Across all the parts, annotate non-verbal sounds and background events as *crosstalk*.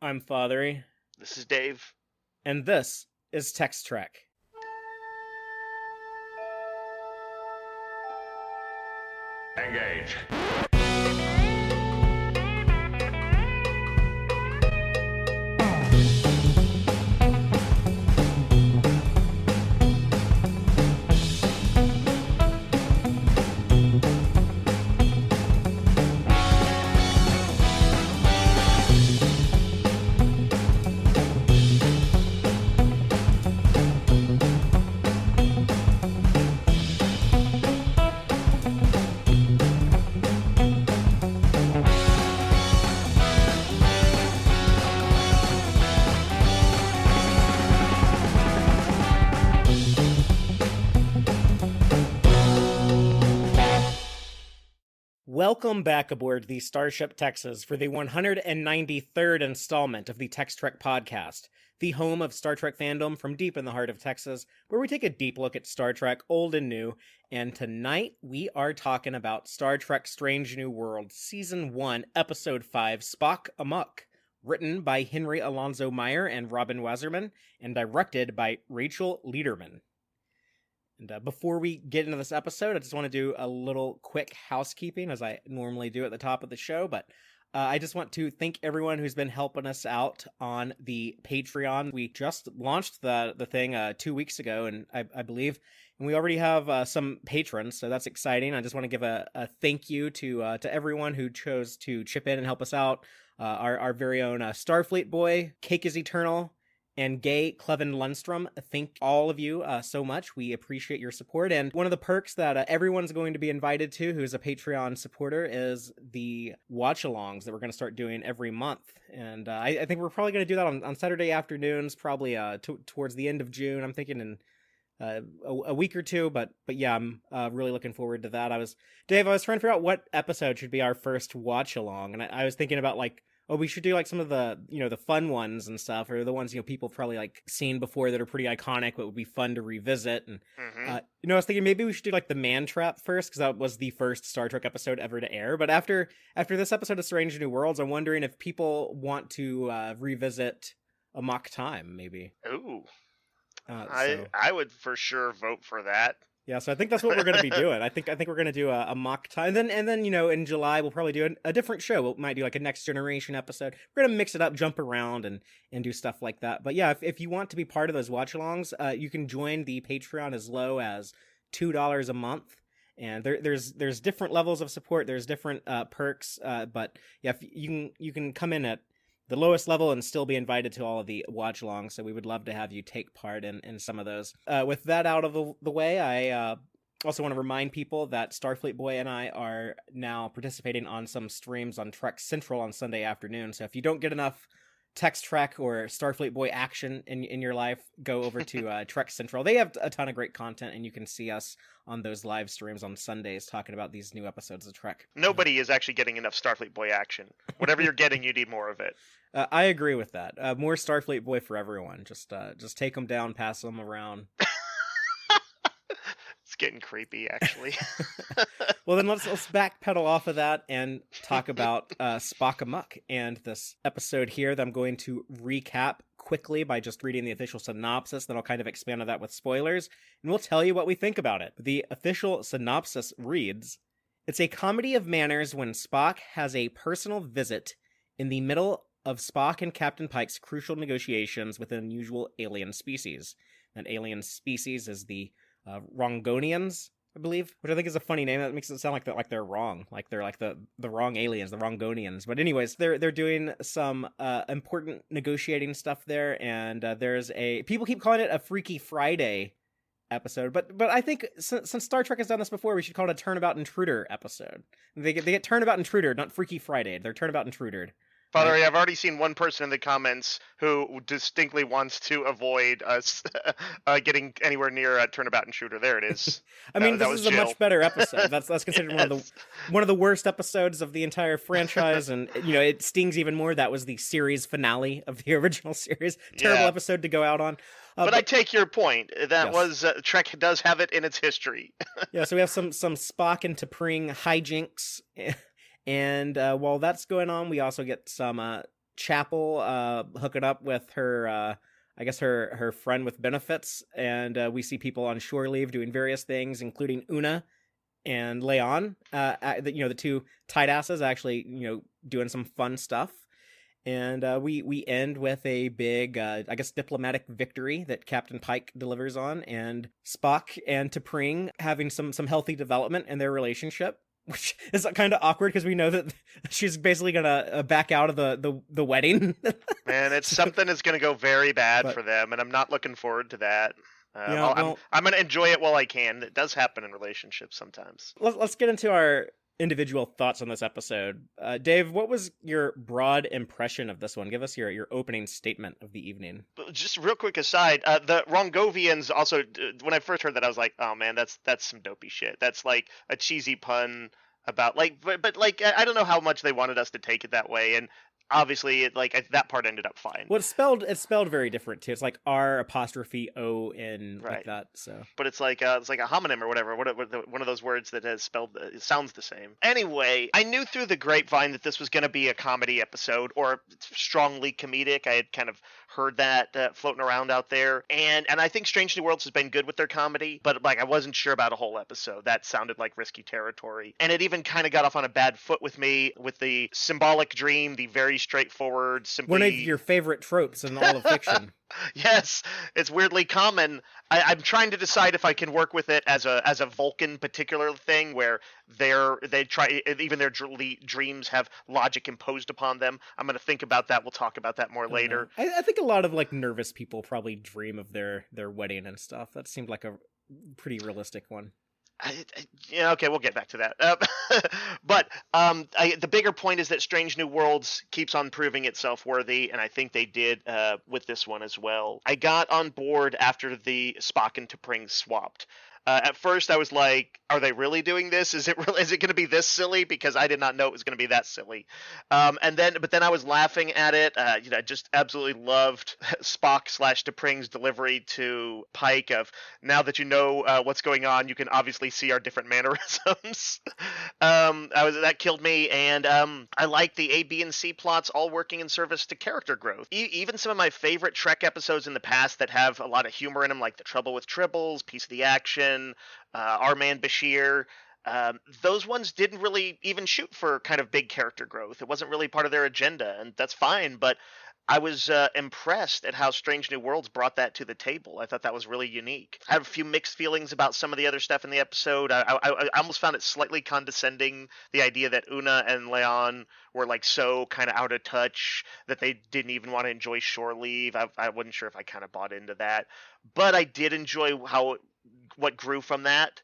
I'm Fathery, This is Dave. and this is Text Trek. Engage. Welcome back aboard the Starship Texas for the 193rd installment of the Text Trek podcast, the home of Star Trek fandom from deep in the heart of Texas, where we take a deep look at Star Trek, old and new. And tonight we are talking about Star Trek Strange New World, Season 1, Episode 5, Spock Amok, written by Henry Alonso Myers and Robin Wasserman, and directed by Rachel Leiterman. And uh, before we get into this episode, I just want to do a little quick housekeeping, as I normally do at the top of the show. But uh, I just want to thank everyone who's been helping us out on the Patreon. We just launched the the thing uh, two weeks ago, and I, I believe, and we already have uh, some patrons, so that's exciting. I just want to give a, a thank you to uh, to everyone who chose to chip in and help us out. Uh, our our very own uh, Starfleet boy, Cake is Eternal, and Gay Clevin Lundstrom. Thank all of you uh, so much. We appreciate your support. And one of the perks that uh, everyone's going to be invited to who's a Patreon supporter is the watch alongs that we're going to start doing every month. And uh, I, I, think we're probably going to do that on, on Saturday afternoons, probably uh, t- towards the end of June. I'm thinking in. Uh, a, a, week or two, but but yeah, I'm uh, really looking forward to that. I was Dave. I was trying to figure out what episode should be our first watch along, and I, I was thinking about like oh, we should do like some of the, you know, the fun ones and stuff, or the ones, you know, people probably like seen before that are pretty iconic, but would be fun to revisit. And, Mhm. uh, you know, I was thinking maybe we should do like the Man Trap first, because that was the first Star Trek episode ever to air. But after, after this episode of Strange New Worlds, I'm wondering if people want to, uh, revisit Amok Time, maybe. Ooh, Uh, I I would for sure vote for that. Yeah, so I think that's what we're going to be doing. I think I think we're going to do a, Amok Time. And then and then you know in July we'll probably do a, a different show. We might do like a next generation episode. We're going to mix it up, jump around, and and do stuff like that. But yeah, if if you want to be part of those watch-alongs, uh, you can join the Patreon as low as two dollars a month. And there, there's there's different levels of support. There's different uh, perks. Uh, but yeah, you can you can come in at the lowest level and still be invited to all of the watch alongs. So we would love to have you take part in, in some of those. Uh, with that out of the, the way, I uh, also want to remind people that Starfleet Boy and I are now participating on some streams on Trek Central on Sunday afternoon. So if you don't get enough Text Trek or Starfleet Boy action in in your life, go over to uh, *laughs* Trek Central. They have a ton of great content, and you can see us on those live streams on Sundays talking about these new episodes of Trek. Nobody is actually getting enough Starfleet Boy action. Whatever you're getting, you need more of it. *laughs* Uh, I agree with that. Uh, more Starfleet Boy for everyone. Just uh, just take them down, pass them around. *laughs* Getting creepy, actually. *laughs* Well, then let's let's backpedal off of that and talk about *laughs* uh, Spock Amok and this episode here that I'm going to recap quickly by just reading the official synopsis. Then I'll kind of expand on that with spoilers, and we'll tell you what we think about it. The official synopsis reads: It's a comedy of manners when Spock has a personal visit in the middle of Spock and Captain Pike's crucial negotiations with an unusual alien species. That alien species is the uh, Rongovians, I believe, which I think is a funny name. That makes it sound like that like they're wrong, like they're like the the wrong aliens, the Rongovians. But anyways, they're they're doing some uh, important negotiating stuff there, and uh, there's a people keep calling it a Freaky Friday episode, but but I think since, since Star Trek has done this before, we should call it a Turnabout Intruder episode. They get they get Turnabout Intruder, not Freaky Friday. They're Turnabout Father, I've already seen one person in the comments who distinctly wants to avoid us *laughs* uh, getting anywhere near a Turnabout Intruder. There it is. *laughs* I mean, that this is a much better *laughs* episode. That's that's considered one of the one of the worst episodes of the entire franchise, and you know it stings even more. That was the series finale of the original series. Terrible Yeah. episode to go out on. Uh, but, I take your point. That Yes. was uh, Trek does have it in its history. yeah, so we have some some Spock and T'Pring hijinks, and uh, while that's going on, we also get some uh, Chapel uh, hooking up with her, uh, I guess her her friend with benefits, and uh, we see people on shore leave doing various things, including Una and La'an. Uh, you know, the two tight asses actually, you know, doing some fun stuff. And we we end with a big, I guess, diplomatic victory that Captain Pike delivers on, and Spock and T'Pring having some some healthy development in their relationship which is kind of awkward because we know that *laughs* she's basically gonna uh, back out of the the, the wedding. *laughs* Man, it's something is gonna go very bad but, for them, and I'm not looking forward to that. Uh, well, I'm, I'm gonna enjoy it while I can. It does happen in relationships sometimes. Let's let's get into our individual thoughts on this episode. Uh, Dave, what was your broad impression of this one? Give us your, your opening statement of the evening. Just real quick aside, uh, the Rongovians also. When I first heard that, I was like, "Oh man, that's that's some dopey shit. That's like a cheesy pun." about like but, but like I don't know how much they wanted us to take it that way and obviously it, like that part ended up fine. Well, it's spelled it's spelled very different too. It's like R apostrophe O N right. like that. So, but it's like uh, it's like a homonym or whatever. What, what, one of those words that has spelled uh, it sounds the same. Anyway, I knew through the grapevine that this was going to be a comedy episode or strongly comedic. I had kind of heard that uh, floating around out there, and and I think Strange New Worlds has been good with their comedy, but like I wasn't sure about a whole episode. That sounded like risky territory, and it even kind of got off on a bad foot with me with the symbolic dream, the very straightforward, simply one of your favorite tropes in all of fiction. *laughs* yes, it's weirdly common. I, am trying to decide if I can work with it as a as a Vulcan particular thing where they're they try even their dreams have logic imposed upon them. I'm going to think about that. We'll talk about that more later. I, I, think a lot of like nervous people probably dream of their their wedding and stuff. That seemed like a pretty realistic one. I, I, yeah, okay, we'll get back to that. Uh, *laughs* but um, I, the bigger point is that Strange New Worlds keeps on proving itself worthy, and I think they did uh, with this one as well. I got on board after the Spock and T'Pring swapped. Uh, at first, I was like, "Are they really doing this? Is it really? Is it going to be this silly?" Because I did not know it was going to be that silly. Um, and then, but then I was laughing at it. Uh, you know, I just absolutely loved *laughs* Spock slash T'Pring's delivery to Pike of, "Now that you know uh, what's going on, you can obviously see our different *laughs* mannerisms." *laughs* um, I was that killed me, and um, I like the A, B, and C plots all working in service to character growth. E- even some of my favorite Trek episodes in the past that have a lot of humor in them, like The Trouble with Tribbles, Piece of the Action uh, Our Man Bashir. Um, those ones didn't really even shoot for kind of big character growth. It wasn't really part of their agenda, and that's fine. But I was uh, impressed at how Strange New Worlds brought that to the table. I thought that was really unique. I have a few mixed feelings about some of the other stuff in the episode. I, I, I almost found it slightly condescending, the idea that Una and La'an were like so kind of out of touch that they didn't even want to enjoy shore leave. I, I wasn't sure if I kind of bought into that, but I did enjoy how what grew from that.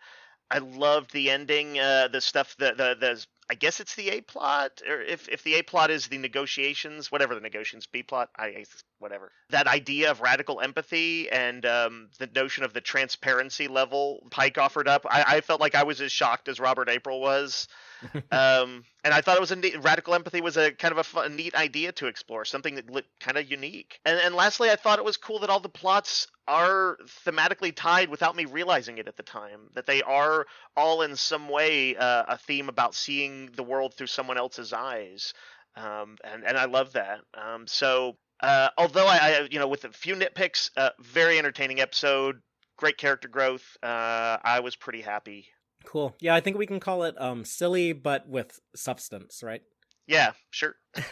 I loved the ending, uh, the stuff, the the the. I guess it's the A plot, or if if the A plot is the negotiations, whatever the negotiations, B plot, I whatever. That idea of radical empathy and um, the notion of the transparency level Pike offered up, I, I felt like I was as shocked as Robert April was *laughs* um, and I thought it was a neat, radical empathy was a kind of a, fun, a neat idea to explore, something that looked kind of unique. And, and lastly, I thought it was cool that all the plots are thematically tied without me realizing it at the time. That they are all in some way uh, a theme about seeing the world through someone else's eyes. Um, and and I love that. Um, so uh, although I, I, you know, with a few nitpicks, uh, very entertaining episode, great character growth. Uh, I was pretty happy Cool. Yeah, I think we can call it um silly but with substance, right? Yeah, sure. *laughs* uh,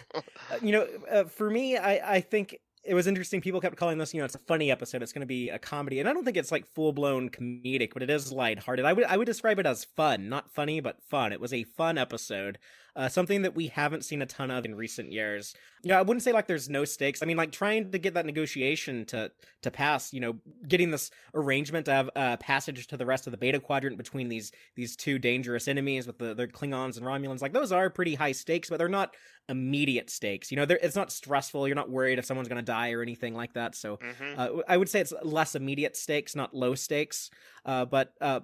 you know, uh, for me, I I think it was interesting. People kept calling this, you know, it's a funny episode. It's going to be a comedy, and I don't think it's like full blown comedic, but it is lighthearted. I would I would describe it as fun, not funny, but fun. It was a fun episode uh, something that we haven't seen a ton of in recent years. You know, I wouldn't say like there's no stakes. I mean, like trying to get that negotiation to to pass. You know, getting this arrangement to have a passage to the rest of the Beta Quadrant between these these two dangerous enemies with the the Klingons and Romulans. Like those are pretty high stakes, but they're not immediate stakes. You know, it's not stressful. You're not worried if someone's going to die or anything like that. So mm-hmm. uh, I would say it's less immediate stakes, not low stakes. Uh, but uh,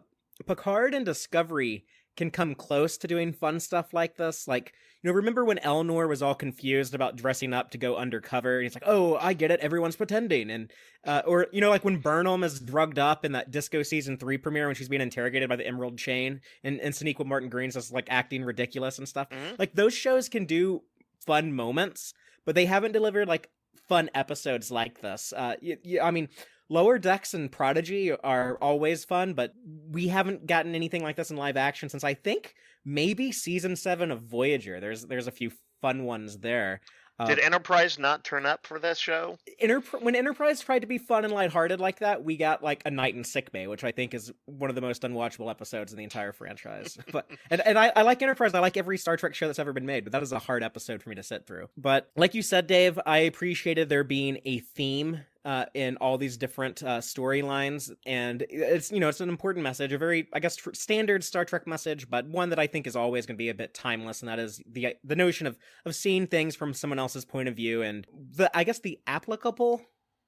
Picard and Discovery can come close to doing fun stuff like this. Like, you know, remember when Elnor was all confused about dressing up to go undercover? And he's like, "Oh, I get it. Everyone's pretending." And uh, or you know, like when Burnham is drugged up in that Disco season three premiere when she's being interrogated by the Emerald Chain, and and Sonequa Martin Green's just like acting ridiculous and stuff. Mm-hmm. Like those shows can do fun moments, but they haven't delivered like fun episodes like this. Uh, y- y- I mean, Lower Decks and Prodigy are always fun, but we haven't gotten anything like this in live action since I think maybe season seven of Voyager. There's there's a few fun ones there. Uh, Did Enterprise not turn up for this show? Enterp- when Enterprise tried to be fun and lighthearted like that, we got like a night in sickbay, which I think is one of the most unwatchable episodes in the entire franchise. *laughs* but and, and I, I like Enterprise. I like every Star Trek show that's ever been made, but that is a hard episode for me to sit through. But like you said, Dave, I appreciated there being a theme uh, in all these different uh, storylines, and it's you know it's an important message, a very I guess tr- standard Star Trek message, but one that I think is always going to be a bit timeless, and that is the the notion of of seeing things from someone else's point of view, and the I guess the applicable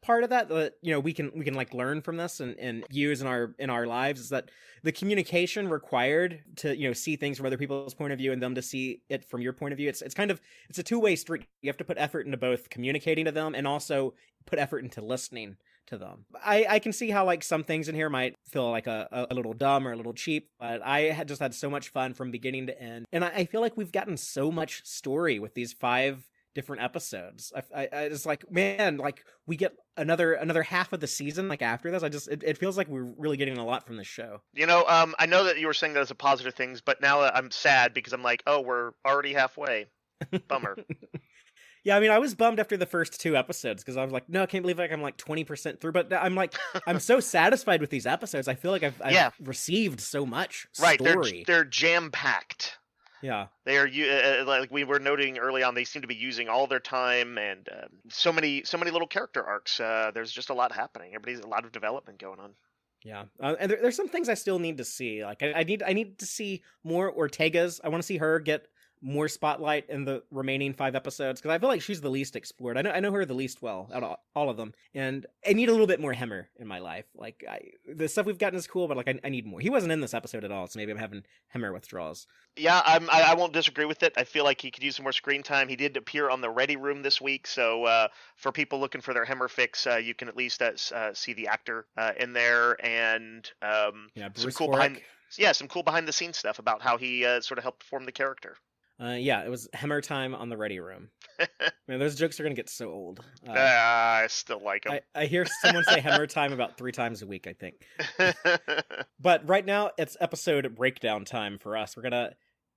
part of that that you know we can we can like learn from this and, and use in our in our lives is that the communication required to you know see things from other people's point of view and them to see it from your point of view it's it's kind of it's a two-way street. You have to put effort into both communicating to them and also put effort into listening to them i i can see how like some things in here might feel like a, a little dumb or a little cheap but i had just had so much fun from beginning to end and i, I feel like we've gotten so much story with these five different episodes. I, I, I just like, man, like we get another another half of the season like after this. I just it, it feels like we're really getting a lot from this show. You know, um, I know that you were saying that as a positive things, but now I'm sad because I'm like, oh, we're already halfway. Bummer. *laughs* yeah, I mean, I was bummed after the first two episodes because I was like, no, I can't believe like I'm like twenty percent through. But I'm like, I'm so *laughs* satisfied with these episodes. I feel like I've, I've Yeah. received so much right? They're they're jam packed. Yeah, They are uh, like we were noting early on. They seem to be using all their time and uh, so many so many little character arcs. Uh, there's just a lot happening. Everybody's a lot of development going on. yeah. Uh, and there, there's some things I still need to see. Like I, I need I need to see more Ortegas. I want to see her get more spotlight in the remaining five episodes because I feel like she's the least explored. I know I know her the least well out of all of them, and I need a little bit more Hemmer in my life. Like I, the stuff we've gotten is cool, but like I, I need more. He wasn't in this episode at all, so maybe I'm having Hemmer withdrawals. Yeah, I'm, I, I won't disagree with it. I feel like he could use some more screen time. He did appear on the Ready Room this week, so uh, for people looking for their Hemmer fix, uh, you can at least uh, uh, see the actor uh, in there and um, Yeah, some cool Horak. behind yeah some cool behind the scenes stuff about how he uh, sort of helped form the character. Uh, yeah, it was Hemmer time on the Ready Room. *laughs* Man, those jokes are gonna get so old. Uh, Ah, I still like them. I, I hear someone say Hemmer time about three times a week, I think. *laughs* But right now, it's episode breakdown time for us. We're gonna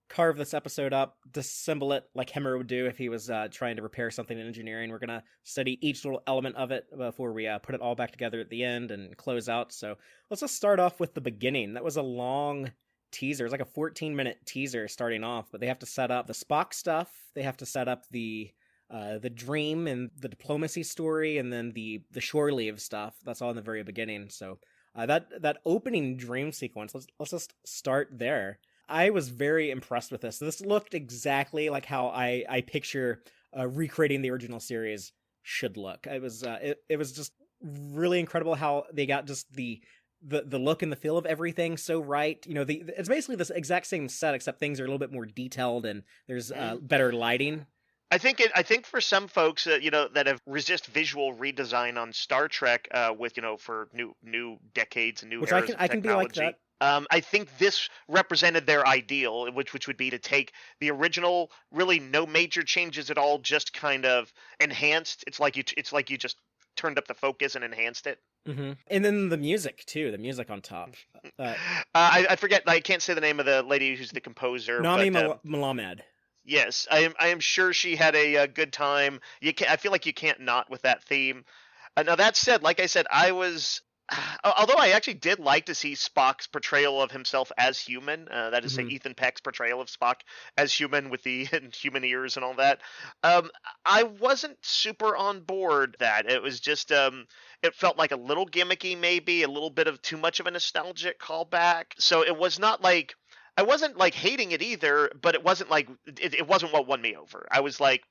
carve this episode up, disassemble it like Hemmer would do if he was uh, trying to repair something in engineering. We're gonna study each little element of it before we uh, put it all back together at the end and close out. So let's just start off with the beginning. That was a long teaser. It's like a 14 minute teaser starting off, but they have to set up the Spock stuff. They have to set up the uh, the dream and the diplomacy story, and then the the shore leave stuff. That's all in the very beginning. So uh, that that opening dream sequence. Let's let's just start there. I was very impressed with this. This looked exactly like how I I picture uh, recreating the original series should look. It was uh, it it was just really incredible how they got just the the the look and the feel of everything so right. You know, the it's basically this exact same set except things are a little bit more detailed and there's uh, better lighting. I think it, I think for some folks, uh, you know, that have resist visual redesign on Star Trek, uh, with you know, for new new decades and new Which I can of I can be like that. Um, I think this represented their ideal, which which would be to take the original, really no major changes at all, just kind of enhanced. It's like you it's like you just turned up the focus and enhanced it. hmm And then the music too, the music on top. Uh, Uh, I, I forget. I can't say the name of the lady who's the composer. Nami but, um, Mal- Melumad. Yes, I am. I am sure she had a, uh good time. You can I feel like you can't not with that theme. Uh, now that said, like I said, I was. *sighs* Although I actually did like to see Spock's portrayal of himself as human, uh, that is, Mhm. say Ethan Peck's portrayal of Spock as human with the *laughs* human ears and all that. Um, I wasn't super on board that. It was just, um, it felt like a little gimmicky, maybe a little bit of too much of a nostalgic callback. So it was not like I wasn't like hating it either, but it wasn't like it, it wasn't what won me over. I was like,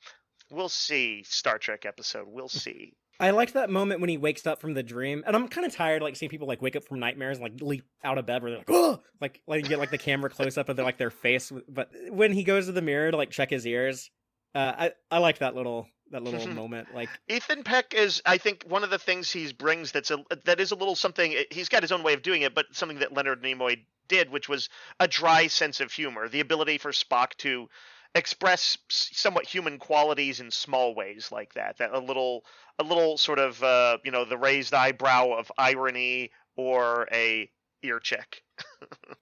we'll see Star Trek episode, we'll see. I liked that moment when he wakes up from the dream, and I'm kind of tired like seeing people like wake up from nightmares and like leap out of bed where they're like, oh, like like you get like the camera close up of their like their face. But when he goes to the mirror to like check his ears, uh, I I like that little that little moment. Like Ethan Peck is, I think, one of the things he brings that's a that is a little something. He's got his own way of doing it, but something that Leonard Nimoy did, which was a dry sense of humor, the ability for Spock to express somewhat human qualities in small ways like that. That a little a little sort of uh, you know the raised eyebrow of irony or a ear check.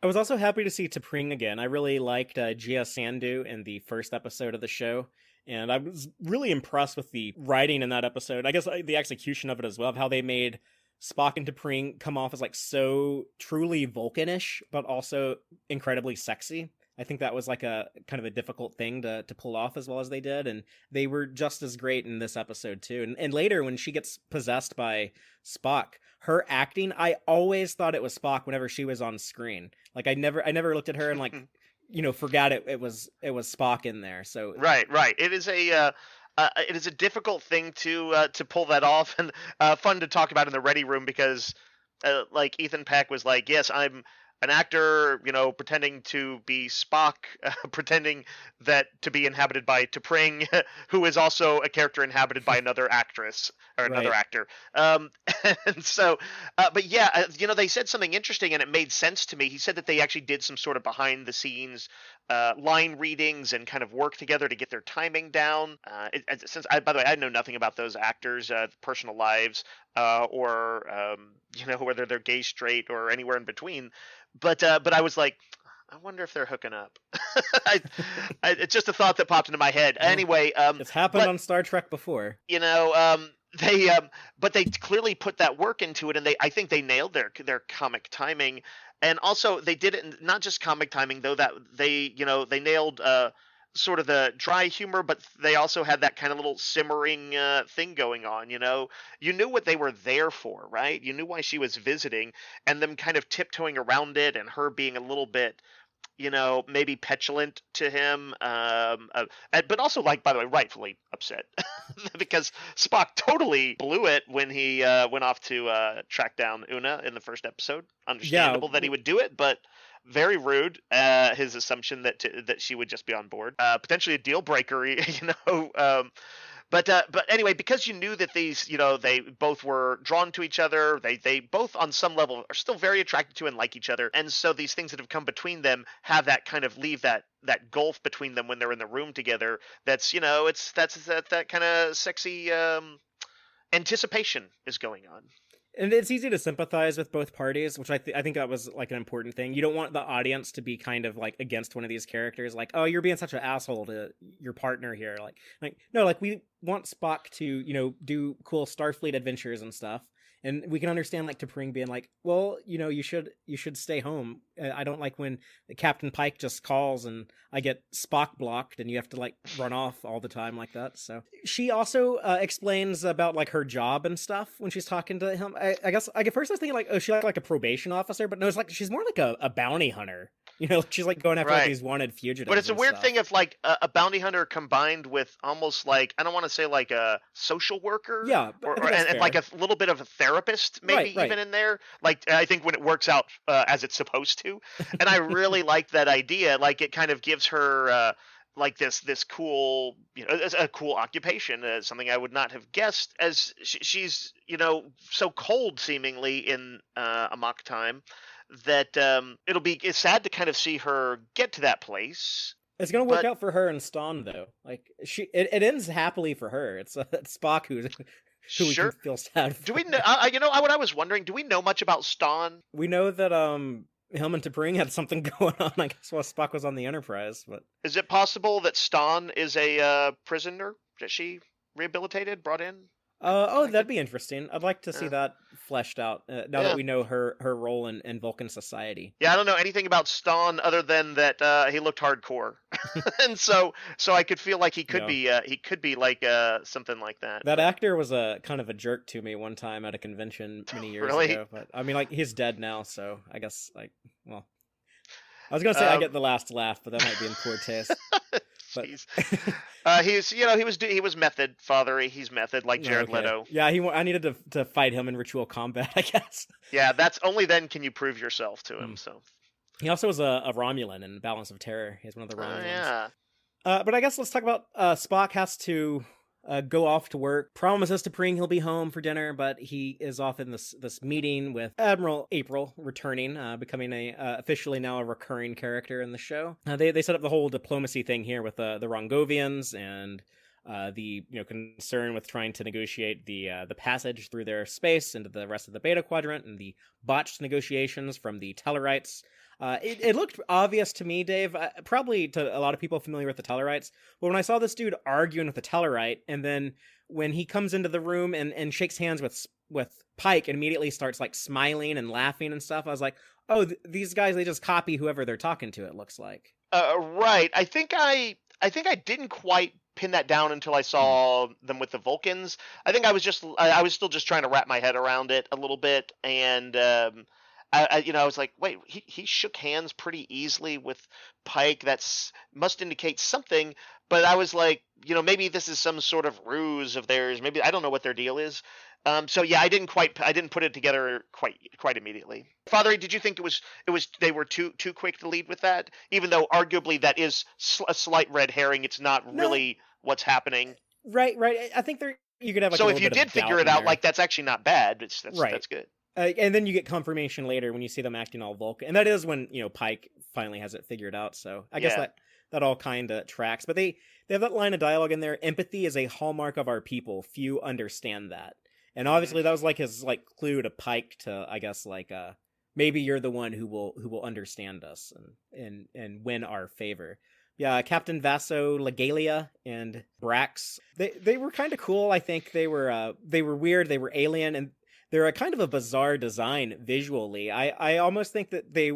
I was also happy to see T'Pring again. I really liked uh, Gia Sandhu in the first episode of the show, and I was really impressed with the writing in that episode. I guess uh, the execution of it as well, of how they made Spock and T'Pring come off as like so truly Vulcanish, but also incredibly sexy. I think that was like a kind of a difficult thing to to pull off as well as they did, and they were just as great in this episode too. And and later when she gets possessed by Spock, her acting, I always thought it was Spock whenever she was on screen. Like I never I never looked at her and like *laughs* you know forgot it it was it was Spock in there. So Right, right. It is a uh, uh, it is a difficult thing to uh, to pull that off, and uh, fun to talk about in the ready room because, uh, like Ethan Peck was like, "Yes, I'm an actor, you know, pretending to be Spock, uh, *laughs* pretending that to be inhabited by T'Pring, *laughs* who is also a character inhabited by another actress or another Right. actor." Um, *laughs* and so, uh, but yeah, uh, you know, they said something interesting, and it made sense to me. He said that they actually did some sort of behind the scenes uh, line readings and kind of work together to get their timing down. Uh, it, it- since I, by the way, I know nothing about those actors' uh, personal lives uh, or um, *laughs* you know whether they're gay, straight, or anywhere in between. But uh, but I was like. I wonder if they're hooking up. *laughs* I, I, it's just a thought that popped into my head. Anyway, um, it's happened but- on Star Trek before. you know, um, they um, but they clearly put that work into it, and they I think they nailed their their comic timing, and also they did it in not just comic timing though that they you know they nailed uh sort of the dry humor, but they also had that kind of little simmering uh, thing going on. You know, you knew what they were there for, right? You knew why she was visiting, and them kind of tiptoeing around it, and her being a little bit you know, maybe petulant to him, um, uh, but also like, by the way, rightfully upset *laughs* because Spock totally blew it when he uh, went off to uh, track down Una in the first episode. Understandable that he would do it, but very rude. Uh, his assumption that to, that she would just be on board, uh, potentially a deal breaker. *laughs* You know. Um, but uh, but anyway, because you knew that these, you know, they both were drawn to each other. They they both on some level are still very attracted to and like each other. And so these things that have come between them have that kind of leave that that gulf between them when they're in the room together. That's you know, it's that's that that kind of sexy um, anticipation is going on. And it's easy to sympathize with both parties which i th- i think that was like an important thing. You don't want the audience to be kind of like against one of these characters like oh you're being such an asshole to your partner here like like no like we want spock to you know do cool starfleet adventures and stuff and we can understand like T'Pring being like, well, you know, you should you should stay home. Uh, I don't like when Captain Pike just calls and I get Spock blocked and you have to like run off all the time like that. So she also uh, explains about like her job and stuff when she's talking to him. I, I guess like at first I was thinking like, oh, she like, like a probation officer, but no, it's like she's more like a, a bounty hunter. *laughs* You know, she's like going after like these wanted fugitives. But it's a weird stuff. thing if like a, a bounty hunter combined with almost like I don't want to say like a social worker. Yeah, or, or- and, and like a little bit of a therapist maybe Right, right. even in there like i think when it works out uh, as it's supposed to and i really *laughs* like that idea like it kind of gives her uh, like this this cool you know a, a cool occupation uh, something i would not have guessed as sh- she's you know so cold seemingly in uh, mock time that um, it'll be it's sad to kind of see her get to that place It's gonna work But- out for her and Stonn though. Like she, it, it ends happily for her. It's, uh, *laughs* it's Spock who's who we sure can feel sad. For. do we know I, you know what i was wondering do we know much about Stonn? We know that um him and T'Pring had something *laughs* going on. I guess while Spock was on the Enterprise, but Is it possible that Stonn is a uh, prisoner that she rehabilitated, brought in? Uh, oh, that'd be interesting. I'd like to see Yeah. that fleshed out uh, now Yeah. that we know her her role in, in Vulcan society. Yeah, I don't know anything about Stonn other than that uh, he looked hardcore, *laughs* *laughs* and so so I could feel like he could Yeah. be uh, he could be like uh, something like that. That actor was a kind of a jerk to me one time at a convention many *laughs* years Really? ago. But I mean, like he's dead now, so I guess like well, I was gonna say I Um, get the last laugh, but that might be in poor taste. But- Jeez. *laughs* uh, he's you know he was he was method father. He's method like Jared Okay. Leto. Yeah, he. I needed to to fight him in ritual combat. *laughs* I guess Yeah, that's only then can you prove yourself to him. Hmm. So he also was a, a Romulan in Balance of Terror. He's one of the Oh, Romulans. yeah, Uh, but I guess let's talk about uh, Spock has to uh, go off to work. Promises to Pring he'll be home for dinner, but he is off in this this meeting with Admiral April, returning, uh, becoming a uh, officially now a recurring character in the show. They they set up the whole diplomacy thing here with uh, the Rongovians and. Uh, the you know concern with trying to negotiate the uh, the passage through their space into the rest of the Beta Quadrant and the botched negotiations from the Tellarites uh, it, it, looked obvious to me, Dave, uh, probably to a lot of people familiar with the Tellarites. But when I saw this dude arguing with the Tellarite, and then when he comes into the room and, and shakes hands with with Pike and immediately starts like smiling and laughing and stuff, I was like, oh, th- these guys they just copy whoever they're talking to. It looks like. Uh, right. I think I I think I didn't quite pin that down until I saw them with the Vulcans. I think I was just I, I was still just trying to wrap my head around it a little bit, and um, I, I, you know, I was like, wait, he, he shook hands pretty easily with Pike. That's must indicate something. But I was like, you know, maybe this is some sort of ruse of theirs. Maybe I don't know what their deal is. Um, so yeah, I didn't quite, I didn't put it together quite, quite immediately. Father, did you think it was, it was, they were too, too quick to lead with that? Even though arguably that is a slight red herring. It's not no. really what's happening. Right, right. I think there you could have. Like so if you did figure it out, there. like that's actually not bad. It's that's right. that's good. Uh, and then you get confirmation later when you see them acting all Vulcan, and that is when you know Pike finally has it figured out. So I guess that that all kind of tracks. But they they have that line of dialogue in there. Empathy is a hallmark of our people. Few understand that, and obviously that was like his like clue to Pike to I guess like uh maybe you're the one who will who will understand us and and and win our favor. Yeah, Captain Vaso Legalia and Brax. They they were kind of cool. I think they were uh they were weird. They were alien, and they're a kind of a bizarre design visually. I I almost think that they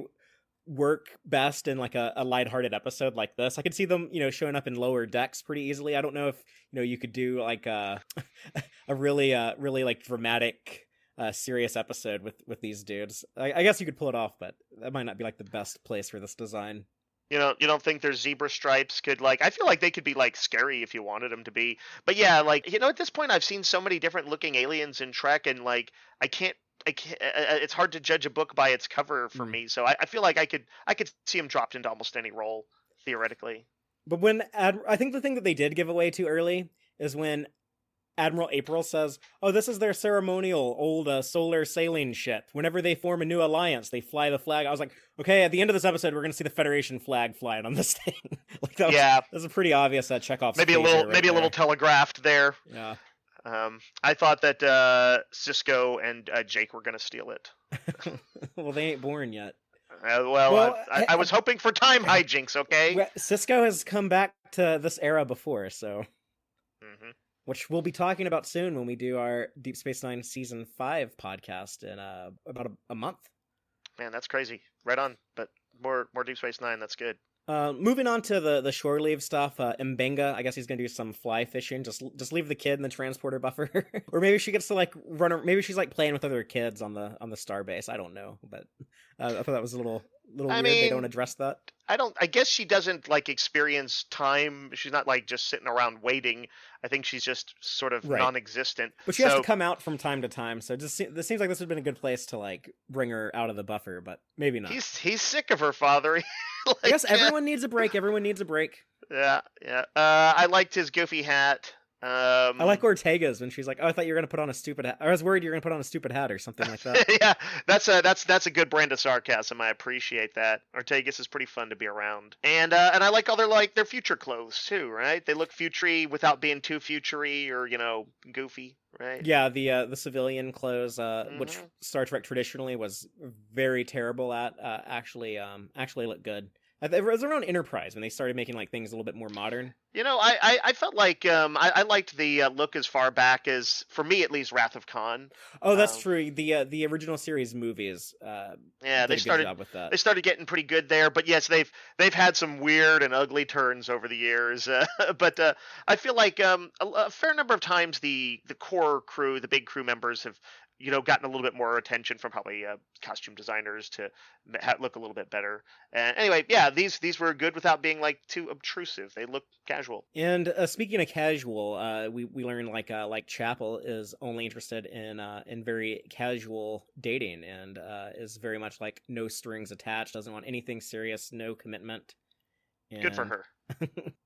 work best in like a, a lighthearted episode like this. I could see them, you know, showing up in lower decks pretty easily. I don't know if you know you could do like a *laughs* a really uh really like dramatic uh serious episode with with these dudes. I, I guess you could pull it off, but that might not be like the best place for this design. You know, you don't think their zebra stripes could like? I feel like they could be like scary if you wanted them to be. But yeah, like you know, at this point, I've seen so many different looking aliens in Trek, and like I can't, I can't. It's hard to judge a book by its cover for mm. me. So I, I, feel like I could, I could see them dropped into almost any role theoretically. But when Ad- I think the thing that they did give away too early is when Admiral April says, "Oh, this is their ceremonial old uh, solar sailing ship. Whenever they form a new alliance, they fly the flag." I was like, "Okay, at the end of this episode, we're going to see the Federation flag flying on this *laughs* thing." like that was, yeah, that's a pretty obvious uh, Chekhov. Maybe a little, right maybe there. a little telegraphed there. Yeah. Um, I thought that uh, Sisko and uh, Jake were going to steal it. *laughs* well, they ain't born yet. Uh, well, well I, I, was hoping for time *laughs* hijinks. Okay. Sisko has come back to this era before, so. Mm-hmm which we'll be talking about soon when we do our Deep Space Nine season five podcast in uh, about a, a month. Man, that's crazy. Right on, but more more Deep Space Nine. That's good. Uh, moving on to the the shore leave stuff, uh, M'Benga, I guess he's gonna do some fly fishing. Just just leave the kid in the transporter buffer, *laughs* or maybe she gets to like run. Maybe she's like playing with other kids on the on the starbase. I don't know, but uh, I thought that was a little little I weird. Mean, they don't address that. I don't. I guess she doesn't like experience time. She's not like just sitting around waiting. I think she's just sort of right. non-existent. But she so, has to come out from time to time. So just this seems like this would have been a good place to like bring her out of the buffer, but maybe not. He's he's sick of her father. *laughs* like, I guess everyone needs a break. Everyone needs a break. Yeah, yeah. Uh, I liked his goofy hat. Um, I like Ortegas when she's like, "Oh, I thought you were gonna put on a stupid hat." I was worried you were gonna put on a stupid hat or something like that. *laughs* yeah, that's a that's that's a good brand of sarcasm. I appreciate that. Ortegas is pretty fun to be around, and uh, and I like all their like their future clothes too. Right? They look futury without being too futury or you know goofy. Right? Yeah, the uh, the civilian clothes, uh, mm-hmm. which Star Trek traditionally was very terrible at, uh, actually um actually look good. It was around Enterprise when they started making like things a little bit more modern. You know, I, I, I felt like um, I, I liked the uh, look as far back as, for me at least, Wrath of Khan. Oh, that's um, true. The uh, the original series movies. Uh, yeah, they started with that. They started getting pretty good there, but yes, they've they've had some weird and ugly turns over the years. Uh, *laughs* but uh, I feel like um, a, a, fair number of times the the core crew, the big crew members, have you know gotten a little bit more attention from probably uh, costume designers to look a little bit better. And anyway, yeah, these these were good without being like too obtrusive. They look casual. And uh, speaking of casual, uh, we we learned like uh, like Chapel is only interested in uh, in very casual dating and uh, is very much like no strings attached. Doesn't want anything serious, no commitment. And... Good for her. *laughs*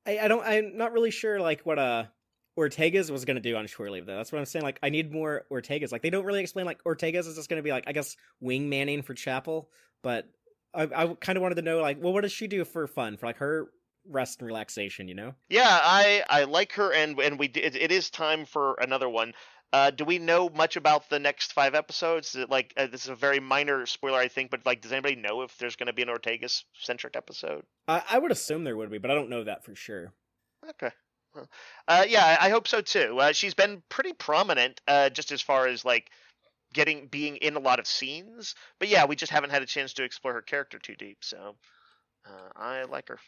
I, I don't. I'm not really sure like what uh Ortegas was going to do on shore leave though. That's what I'm saying. Like I need more Ortegas. Like they don't really explain like Ortegas is just going to be like I guess wing manning for Chapel, but I, I kind of wanted to know like well what does she do for fun for like her rest and relaxation? You know? Yeah, I I like her, and and we it, it is time for another one. Uh, do we know much about the next five episodes? Like uh, this is a very minor spoiler, I think, but like, does anybody know if there's going to be an Ortegas centric episode? I, I would assume there would be, but I don't know that for sure. Okay. Uh, yeah, I hope so too. Uh, she's been pretty prominent, uh, just as far as like getting being in a lot of scenes. But yeah, we just haven't had a chance to explore her character too deep. So uh, I like her.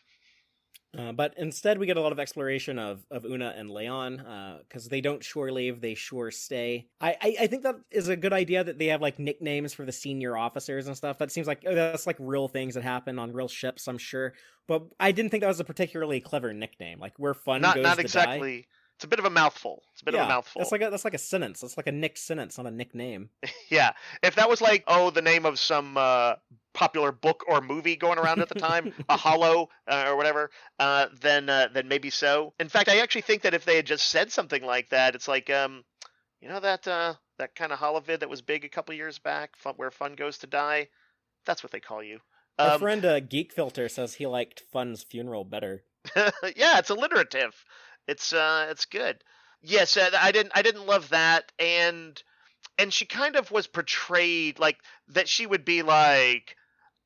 Uh, but instead, we get a lot of exploration of, of Una and La'an because uh, they don't shore leave, they shore stay. I, I, I, think that is a good idea that they have like nicknames for the senior officers and stuff. That seems like that's like real things that happen on real ships, I'm sure. But I didn't think that was a particularly clever nickname. Like where fun not, goes not to exactly. Die. It's a bit of a mouthful. It's a bit yeah, of a mouthful. That's like a that's like a sentence. That's like a Nick sentence, not a nickname. *laughs* yeah. If that was like oh the name of some uh, popular book or movie going around at the time, *laughs* a hollow uh, or whatever, uh, then uh, then maybe so. In fact, I actually think that if they had just said something like that, it's like um, you know that uh, that kind of holovid that was big a couple years back, fun, where fun goes to die. That's what they call you. Um, friend uh, Geek Filter says he liked Fun's funeral better. *laughs* yeah, it's alliterative. It's uh, it's good. Yes, uh, I didn't I didn't love that, and and she kind of was portrayed like that. She would be like,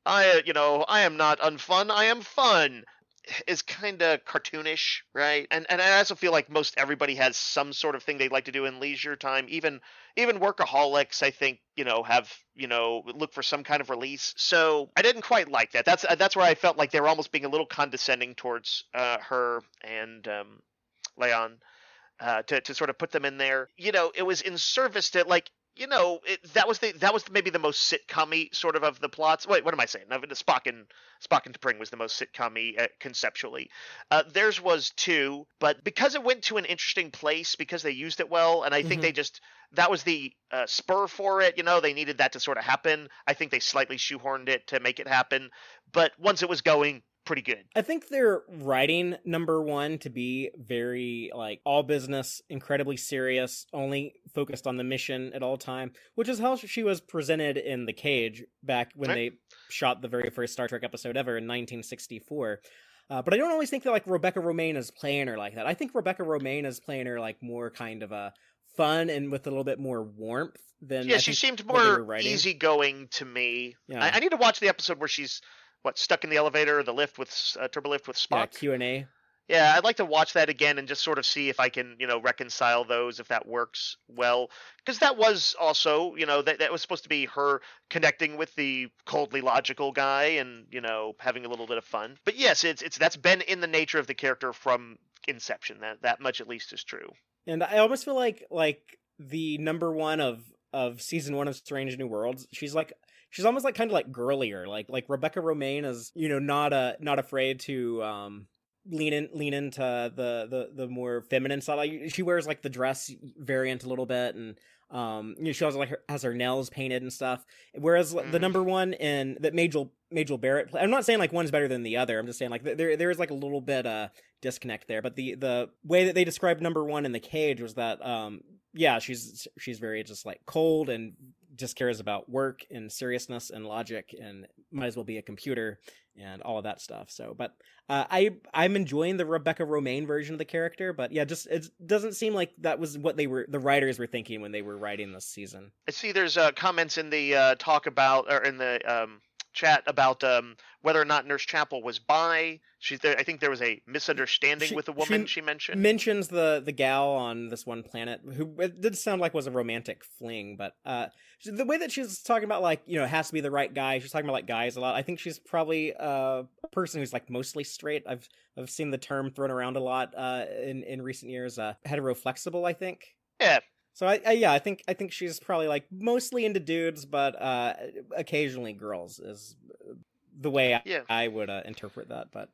I you know I am not unfun. I am fun is kind of cartoonish, right? And and I also feel like most everybody has some sort of thing they'd like to do in leisure time. Even even workaholics, I think, you know, have you know look for some kind of release. So I didn't quite like that. That's that's where I felt like they were almost being a little condescending towards uh, her and um, La'an. Uh, to to sort of put them in there, you know, it was in service to like you know, it, that was the that was maybe the most sitcom sort of of the plots. Wait, what am I saying? No, the Spock and Spock and T'Pring was the most sitcom uh, conceptually. Uh, theirs was too, but because it went to an interesting place, because they used it well, and I think mm-hmm. they just that was the uh, spur for it. You know, they needed that to sort of happen. I think they slightly shoehorned it to make it happen, but once it was going, pretty good. I think they're writing number one to be very like all business, incredibly serious, only focused on the mission at all time, which is how she was presented in The Cage back when right. they shot the very first Star Trek episode ever in 1964. Uh, but I don't always think that like Rebecca Romijn is playing her like that. I think Rebecca Romijn is playing her like more kind of a fun and with a little bit more warmth than yeah. I she seemed more easygoing to me. Yeah. I, I need to watch the episode where she's what stuck in the elevator or the lift with uh, turbo lift with Spock. Yeah, Q and A. Yeah, I'd like to watch that again and just sort of see if I can, you know, reconcile those if that works well. Because that was also, you know, that that was supposed to be her connecting with the coldly logical guy and you know having a little bit of fun. But yes, it's it's that's been in the nature of the character from inception. That that much at least is true. And I almost feel like like the number one of of season one of Strange New Worlds. She's like she's almost like kind of like girlier. Like like Rebecca Romijn is you know not a uh, not afraid to um lean in lean into the the the more feminine side. Like she wears like the dress variant a little bit and um you know she also like her, has her nails painted and stuff whereas mm. the number one in that Majel Majel Barrett i'm not saying like one's better than the other i'm just saying like there there is like a little bit uh disconnect there but the the way that they described number one in the cage was that um yeah she's she's very just like cold and just cares about work and seriousness and logic and might as well be a computer and all of that stuff. So, but uh, I I'm enjoying the Rebecca Romijn version of the character, but yeah, just it doesn't seem like that was what they were the writers were thinking when they were writing this season. I see. There's uh, comments in the uh, talk about or in the um, chat about um, whether or not Nurse Chapel was by. She's there. I think there was a misunderstanding she, with a woman. She, she, mentioned mentions the the gal on this one planet who it did sound like was a romantic fling, but uh, the way that she's talking about like you know it has to be the right guy. She's talking about like guys a lot. I think she's probably uh, a person who's like mostly straight. I've I've seen the term thrown around a lot uh, in in recent years. Uh, heteroflexible, I think. Yeah, so I, I, yeah, I think I think she's probably like mostly into dudes, but uh, occasionally girls is the way I, yeah. I would uh, interpret that. But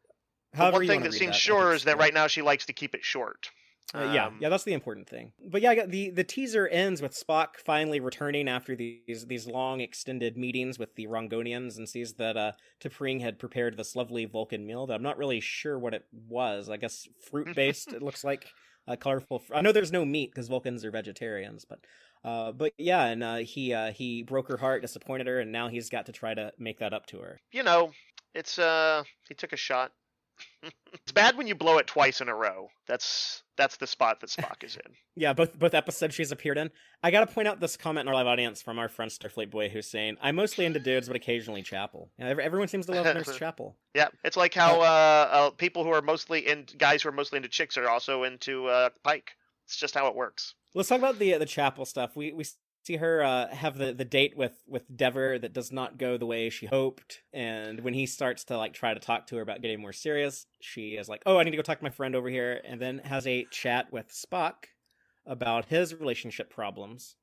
however, one thing that seems sure is that right now she likes to keep it short. Uh, yeah, um, yeah, that's the important thing. But yeah, the the teaser ends with Spock finally returning after these these long extended meetings with the Rongovians and sees that uh, T'Pring had prepared this lovely Vulcan meal that I'm not really sure what it was. I guess fruit based. it *laughs* looks like uh, colorful. I know there's no meat because Vulcans are vegetarians, but uh, but yeah, and uh, he uh, he broke her heart, disappointed her, and now he's got to try to make that up to her. You know, it's uh, he took a shot. It's bad when you blow it twice in a row. That's that's the spot that Spock is in. *laughs* Yeah, both both episodes she's appeared in. I gotta point out this comment in our live audience from our friend Starfleet Boy who's saying, "I'm mostly into dudes, but occasionally Chapel." Yeah, everyone seems to love Nurse *laughs* Chapel. Yeah, it's like how uh, uh, people who are mostly in guys who are mostly into chicks are also into uh, Pike. It's just how it works. Let's talk about the the Chapel stuff. We we see her uh, have the, the date with with Dever that does not go the way she hoped, and when he starts to like try to talk to her about getting more serious, she is like, "Oh, I need to go talk to my friend over here," and then has a chat with Spock about his relationship problems.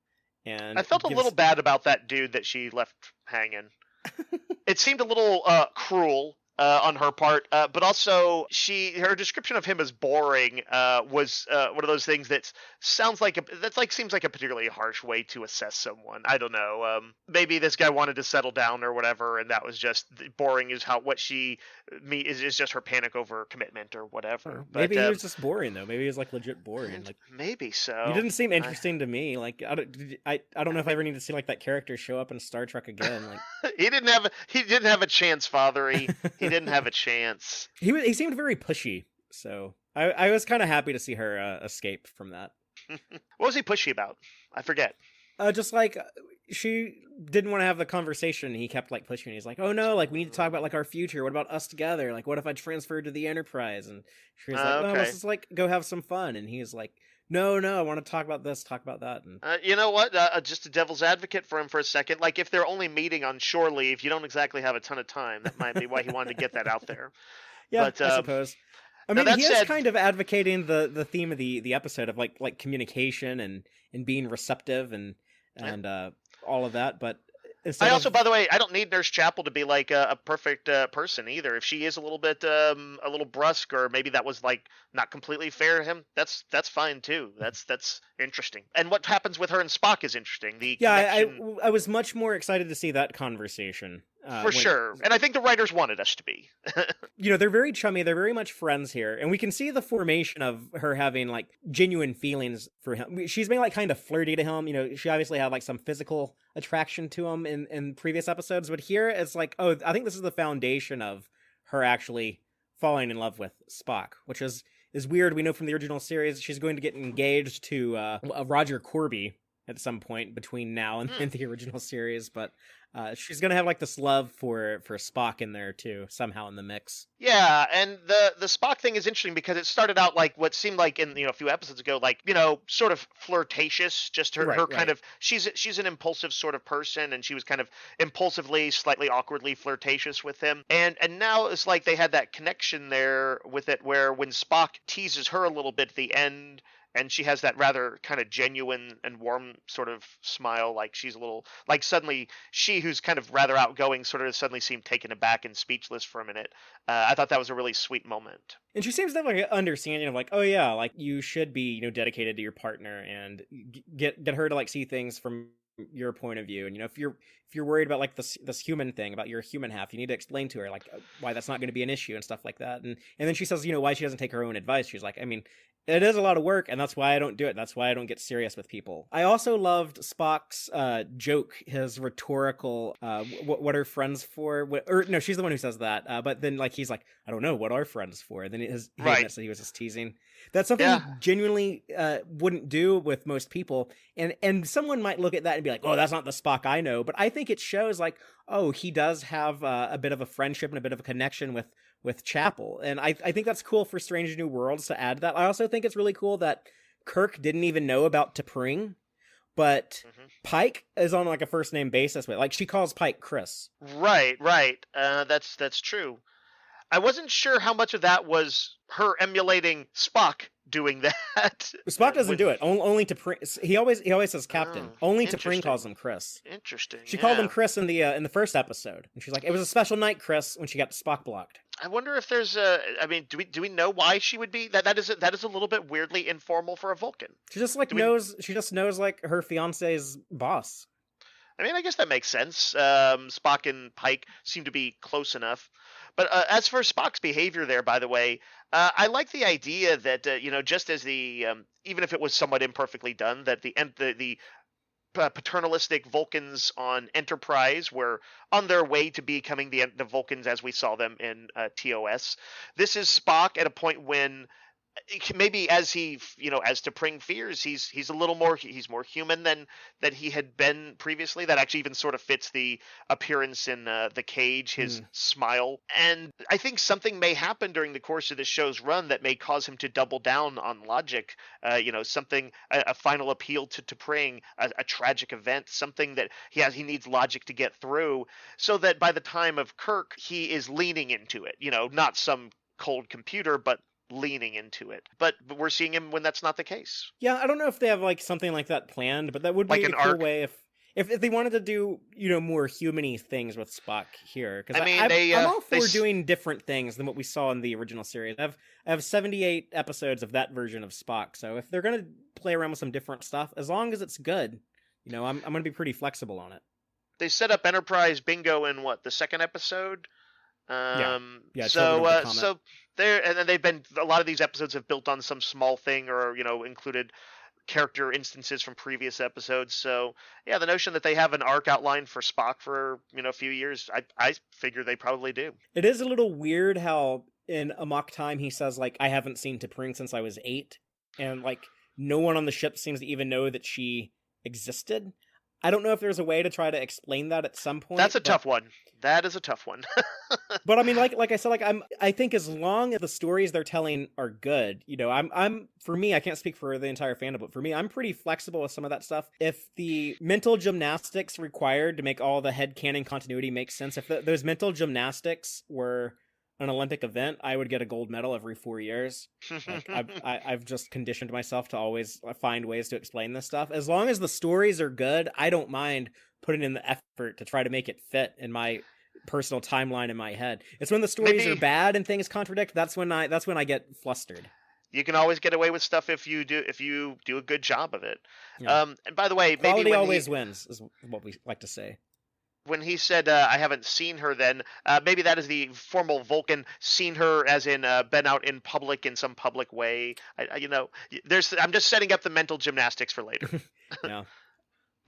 And I felt gives... a little bad about that dude that she left hanging. *laughs* it seemed a little uh, cruel uh, on her part, uh, but also she her description of him as boring uh, was uh, one of those things that sounds like a, that's like seems like a particularly harsh way to assess someone. I don't know. Um, maybe this guy wanted to settle down or whatever, and that was just boring. Is how what she me is, is just her panic over commitment or whatever. But, maybe he was just boring though. Maybe he was like legit boring. Like maybe so. He didn't seem interesting I, to me. Like I don't I, I don't know if I ever need to see like that character show up in Star Trek again. Like *laughs* he didn't have he didn't have a chance, fathery. *laughs* He didn't have a chance. He he seemed very pushy, so I I was kind of happy to see her uh, escape from that. *laughs* what was he pushy about? I forget. Uh, just like she didn't want to have the conversation. He kept like pushing. He's like, "Oh no, like we need to talk about like our future. What about us together? Like, what if I transferred to the Enterprise?" And she was like, uh, okay. "No, let's just like go have some fun." And he's like, "No, no, I want to talk about this, talk about that." And uh, you know what? Uh, uh, just a devil's advocate for him for a second. Like, if they're only meeting on shore leave, you don't exactly have a ton of time. That might be why he wanted to get that out there. *laughs* yeah, but, I um, suppose. I mean, he said, is kind of advocating the the theme of the the episode of like like communication and and being receptive and and yeah. uh all of that. But I also, of... by the way, I don't need Nurse Chapel to be like a, a perfect uh, person either. If she is a little bit, um, a little brusque, or maybe that was like not completely fair to him, that's that's fine too. That's that's interesting. And what happens with her and Spock is interesting. The yeah, connection... I, I was much more excited to see that conversation uh, For when, sure. And I think the writers wanted us to be. *laughs* you know, they're very chummy. They're very much friends here. And we can see the formation of her having like genuine feelings for him. She's been like kind of flirty to him. You know, she obviously had like some physical attraction to him in, in previous episodes. But here it's like, oh, I think this is the foundation of her actually falling in love with Spock, which is is weird. We know from the original series she's going to get engaged to uh, Roger Korby at some point between now and, mm. *laughs* the original series, but uh, she's gonna have like this love for for Spock in there too, somehow in the mix. Yeah, and the the Spock thing is interesting because it started out like what seemed like in you know a few episodes ago, like you know sort of flirtatious. Just her right, her kind right. of she's she's an impulsive sort of person, and she was kind of impulsively, slightly awkwardly flirtatious with him. And and now it's like they had that connection there with it, where when Spock teases her a little bit at the end and she has that rather kind of genuine and warm sort of smile like she's a little like suddenly she who's kind of rather outgoing sort of suddenly seemed taken aback and speechless for a minute. Uh, i thought that was a really sweet moment. And she seems to have like an understanding of like oh yeah like you should be you know dedicated to your partner and get get her to like see things from your point of view. And you know if you're if you're worried about like this this human thing about your human half you need to explain to her like why that's not going to be an issue and stuff like that. And and then she says you know why she doesn't take her own advice. She's like i mean it is a lot of work and that's why i don't do it. That's why i don't get serious with people. I also loved spock's uh, joke his rhetorical uh, what, what are friends for? What, or no she's the one who says that uh, but then like he's like i don't know what are friends for? And then his right. that he was just teasing. That's something yeah. he genuinely uh, wouldn't do with most people. And and someone might look at that and be like oh that's not the spock i know but i think it shows like oh he does have uh, a bit of a friendship and a bit of a connection with with Chapel. And I, I think that's cool for Strange New Worlds to add that. I also think it's really cool that Kirk didn't even know about T'Pring, but mm-hmm. Pike is on like a first name basis with like she calls Pike Chris. Right, right. Uh, that's that's true. I wasn't sure how much of that was her emulating Spock doing *laughs* that. Spock doesn't with... do it. Only, only T'Pring. He always he always says Captain. Oh, only T'Pring calls him Chris. Interesting. She yeah. called him Chris in the uh, in the first episode, and she's like, "It was a special night, Chris," when she got Spock blocked. I wonder if there's a. I mean, do we do we know why she would be that? That is a, that is a little bit weirdly informal for a Vulcan. She just like do knows. We... She just knows like her fiance's boss. I mean, I guess that makes sense. Um, Spock and Pike seem to be close enough. But uh, as for Spock's behavior there, by the way, Uh, I like the idea that uh, you know, just as the um, even if it was somewhat imperfectly done, that the the the paternalistic Vulcans on Enterprise were on their way to becoming the the Vulcans as we saw them in uh, TOS. This is Spock at a point when maybe as he you know as T'Pring fears he's he's a little more he's more human than than he had been previously that actually even sort of fits the appearance in uh, the cage his mm. smile and i think something may happen during the course of this show's run that may cause him to double down on logic uh, you know something a, a, final appeal to T'Pring a, a tragic event something that he has he needs logic to get through so that by the time of kirk he is leaning into it you know not some cold computer but leaning into it. But, but we're seeing him when that's not the case. Yeah, I don't know if they have like something like that planned, but that would be like a cool arc. way if, if if they wanted to do you know more humany things with Spock here. Because I mean, I, they, uh, I'm all for they... doing different things than what we saw in the original series. I have I have 78 episodes of that version of Spock. So if they're gonna play around with some different stuff, as long as it's good, you know, I'm I'm gonna be pretty flexible on it. They set up Enterprise Bingo in what the second episode. Um, yeah. yeah. So uh, so there, and then they've been a lot of these episodes have built on some small thing or you know included character instances from previous episodes. So yeah, the notion that they have an arc outline for Spock for you know a few years, I I figure they probably do. It is a little weird how in Amok Time he says like I haven't seen T'Pring since I was eight, and like no one on the ship seems to even know that she existed. I don't know if there's a way to try to explain that at some point. That's a but... tough one. That is a tough one. *laughs* but I mean, like like I said, like I'm I think as long as the stories they're telling are good, you know, I'm I'm for me, I can't speak for the entire fandom, but for me, I'm pretty flexible with some of that stuff. If the mental gymnastics required to make all the head canon continuity make sense, if the, those mental gymnastics were an Olympic event, I would get a gold medal every four years. like, I've, *laughs* I, I've just conditioned myself to always find ways to explain this stuff. As long as the stories are good, I don't mind putting in the effort to try to make it fit in my personal timeline in my head. It's when the stories Maybe... are bad and things contradict. That's when I that's when I get flustered. You can always get away with stuff if you do if you do a good job of it. Yeah. Um, and by the way, quality always wins is what we like to say when he said uh, I haven't seen her, then uh, maybe that is the formal Vulcan seen her as in uh, been out in public in some public way. I, I, you know, there's I'm just setting up the mental gymnastics for later. *laughs* yeah. *laughs*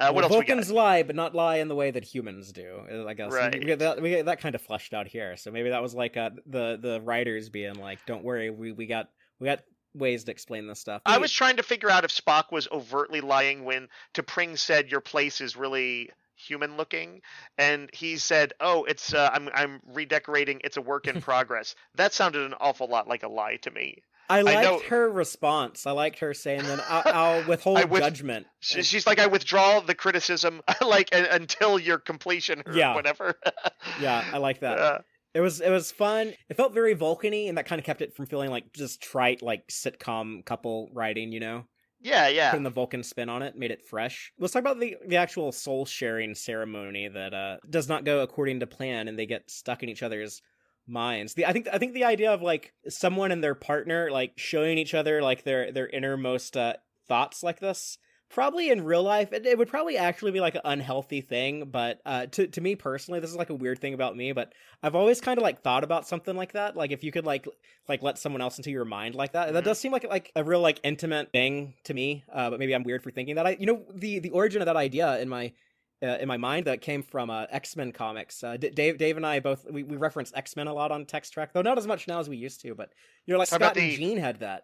Uh, what well, else Vulcans lie, but not lie in the way that humans do. Uh, I guess right. we get that we get that kind of fleshed out here. So maybe that was like uh, the the writers being like, "Don't worry, we we got we got ways to explain this stuff." I was trying to figure out if Spock was overtly lying when T'Pring said your place is really human looking and he said oh it's uh, i'm i'm redecorating it's a work in *laughs* progress that sounded an awful lot like a lie to me I liked I her response. I liked her saying, "Then I'll, *laughs* I'll withhold with, judgment." She's like, "I withdraw the criticism, *laughs* like until your completion, or yeah. whatever." yeah, I like that. Uh, it was it was fun. It felt very Vulcany, and that kind of kept it from feeling like just trite, like sitcom couple writing. You know. Yeah, yeah. Putting the Vulcan spin on it made it fresh. Let's talk about the the actual soul sharing ceremony that uh, does not go according to plan, and they get stuck in each other's minds. The I think I think the idea of like someone and their partner like showing each other like their their innermost uh, thoughts like this probably in real life it, it, would probably actually be like an unhealthy thing but uh to, to me personally this is like a weird thing about me but i've always kind of like thought about something like that like if you could like like let someone else into your mind like that mm-hmm. that does seem like like a real like intimate thing to me uh but maybe i'm weird for thinking that i you know the the origin of that idea in my uh, in my mind that came from uh, X Men comics. Uh, D- Dave, Dave, and I both we, we reference X Men a lot on Text Track, though not as much now as we used to. But you know, like How Scott the, and Jean had that.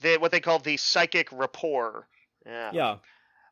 The, what they call the psychic rapport yeah. Yeah.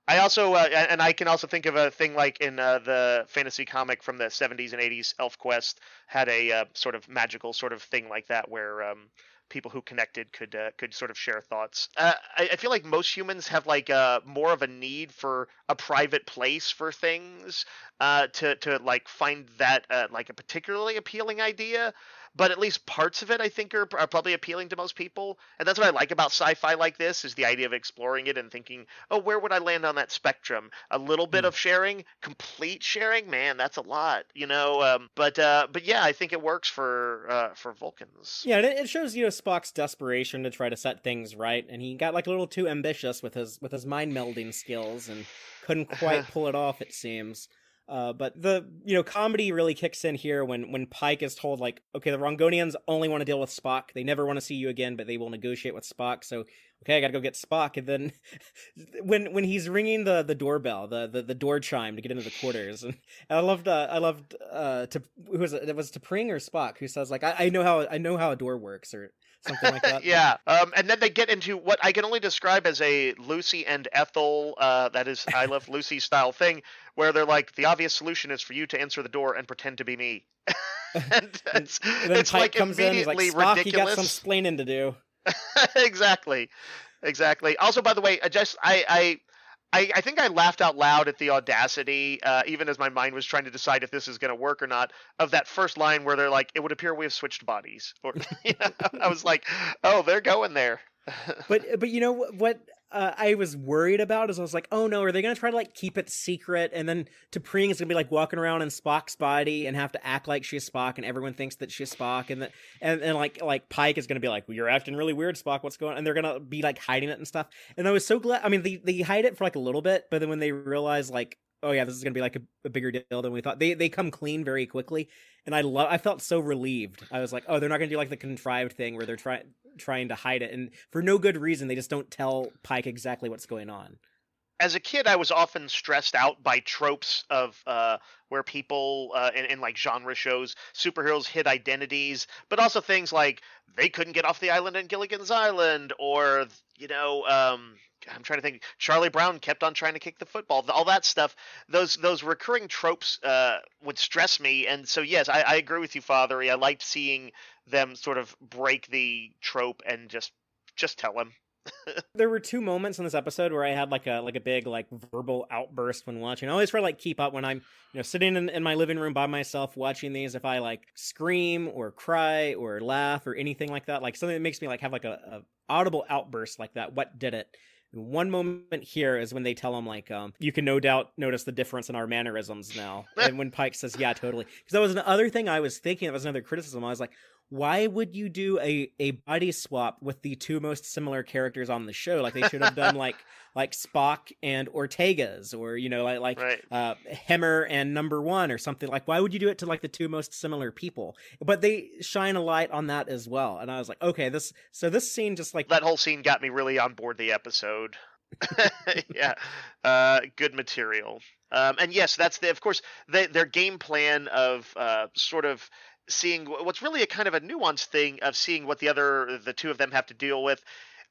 I also uh, and I can also think of a thing like in uh, the fantasy comic from the 70s and 80s ElfQuest had a uh, sort of magical sort of thing like that where um, people who connected could uh, could sort of share thoughts. Uh, I, I, feel like most humans have like uh, more of a need for a private place for things to to like find that like a particularly appealing idea but at least parts of it I think are, are probably appealing to most people. And that's what I like about sci-fi like this is the idea of exploring it and thinking, oh, where would I land on that spectrum? A little bit mm. of sharing, complete sharing, man, that's a lot, you know. Um, but uh, but yeah, I think it works for uh, for Vulcans. Yeah, and it shows you know Spock's desperation to try to set things right, and he got like a little too ambitious with his with his mind melding skills and couldn't quite *laughs* pull it off. It seems. Uh, but the you know comedy really kicks in here when when Pike is told like, okay, the Rongovians only want to deal with Spock. They never want to see you again, but they will negotiate with Spock. So okay, I gotta go get Spock. And then *laughs* when when he's ringing the the doorbell, the the, the door chime to get into the quarters, and, and I loved uh, I loved uh to who was it? It was T'Pring or Spock who says like I, I know how I know how a door works or something like that. *laughs* yeah, um, and then they get into what I can only describe as a Lucy and Ethel, uh, that is I Love Lucy style thing, where they're like, the obvious solution is for you to answer the door and pretend to be me. *laughs* and it's, and then it's Pike like comes in, he's immediately like, Spock, you got some splaining to do. *laughs* exactly, exactly. Also, by the way, I just I I. I, I think I laughed out loud at the audacity, uh, even as my mind was trying to decide if this is going to work or not, of that first line where they're like, "It would appear we have switched bodies." Or *laughs* you know, I was like, "Oh, they're going there." *laughs* but but you know what, what uh, I was worried about is I was like, oh no, are they gonna try to like keep it secret? And then T'Pring is gonna be like walking around in Spock's body and have to act like she's Spock, and everyone thinks that she's Spock, and that and, and like like Pike is gonna be like, well, you're acting really weird, Spock. What's going? on? And they're gonna be like hiding it and stuff. And I was so glad. I mean, they they hide it for like a little bit, but then when they realize like. Oh yeah, this is gonna be like a, a bigger deal than we thought. They they come clean very quickly, and I love. I felt so relieved. I was like, oh, they're not gonna do like the contrived thing where they're trying trying to hide it, and for no good reason, they just don't tell Pike exactly what's going on. As a kid, I was often stressed out by tropes of uh, where people uh, in, in like genre shows, superheroes hid identities, but also things like they couldn't get off the island in Gilligan's Island, or you know, um, I'm trying to think. Charlie Brown kept on trying to kick the football. All that stuff. Those those recurring tropes uh, would stress me, and so yes, I, I agree with you, Fathery. I liked seeing them sort of break the trope and just just tell him. *laughs* There were two moments in this episode where I had like a like a big like verbal outburst when watching. I always try to like keep up when I'm you know sitting in, in my living room by myself watching these. If I like scream or cry or laugh or anything like that, like something that makes me like have like a, a audible outburst like that. What did it? One moment here is when they tell him like um you can no doubt notice the difference in our mannerisms now. *laughs* and when Pike says yeah totally because that was another thing I was thinking. That was another criticism. I was like why would you do a, a body swap with the two most similar characters on the show? Like they should have done like *laughs* like Spock and Ortegas, or you know like like Right. uh, Hemmer and Number One, or something like. Why would you do it to like the two most similar people? But they shine a light on that as well, and I was like, okay, this so this scene just like that whole scene got me really on board the episode. *laughs* yeah, uh, good material. Um, and yes, that's the of course they, their game plan of uh, sort of seeing what's really a kind of a nuanced thing of seeing what the other the two of them have to deal with.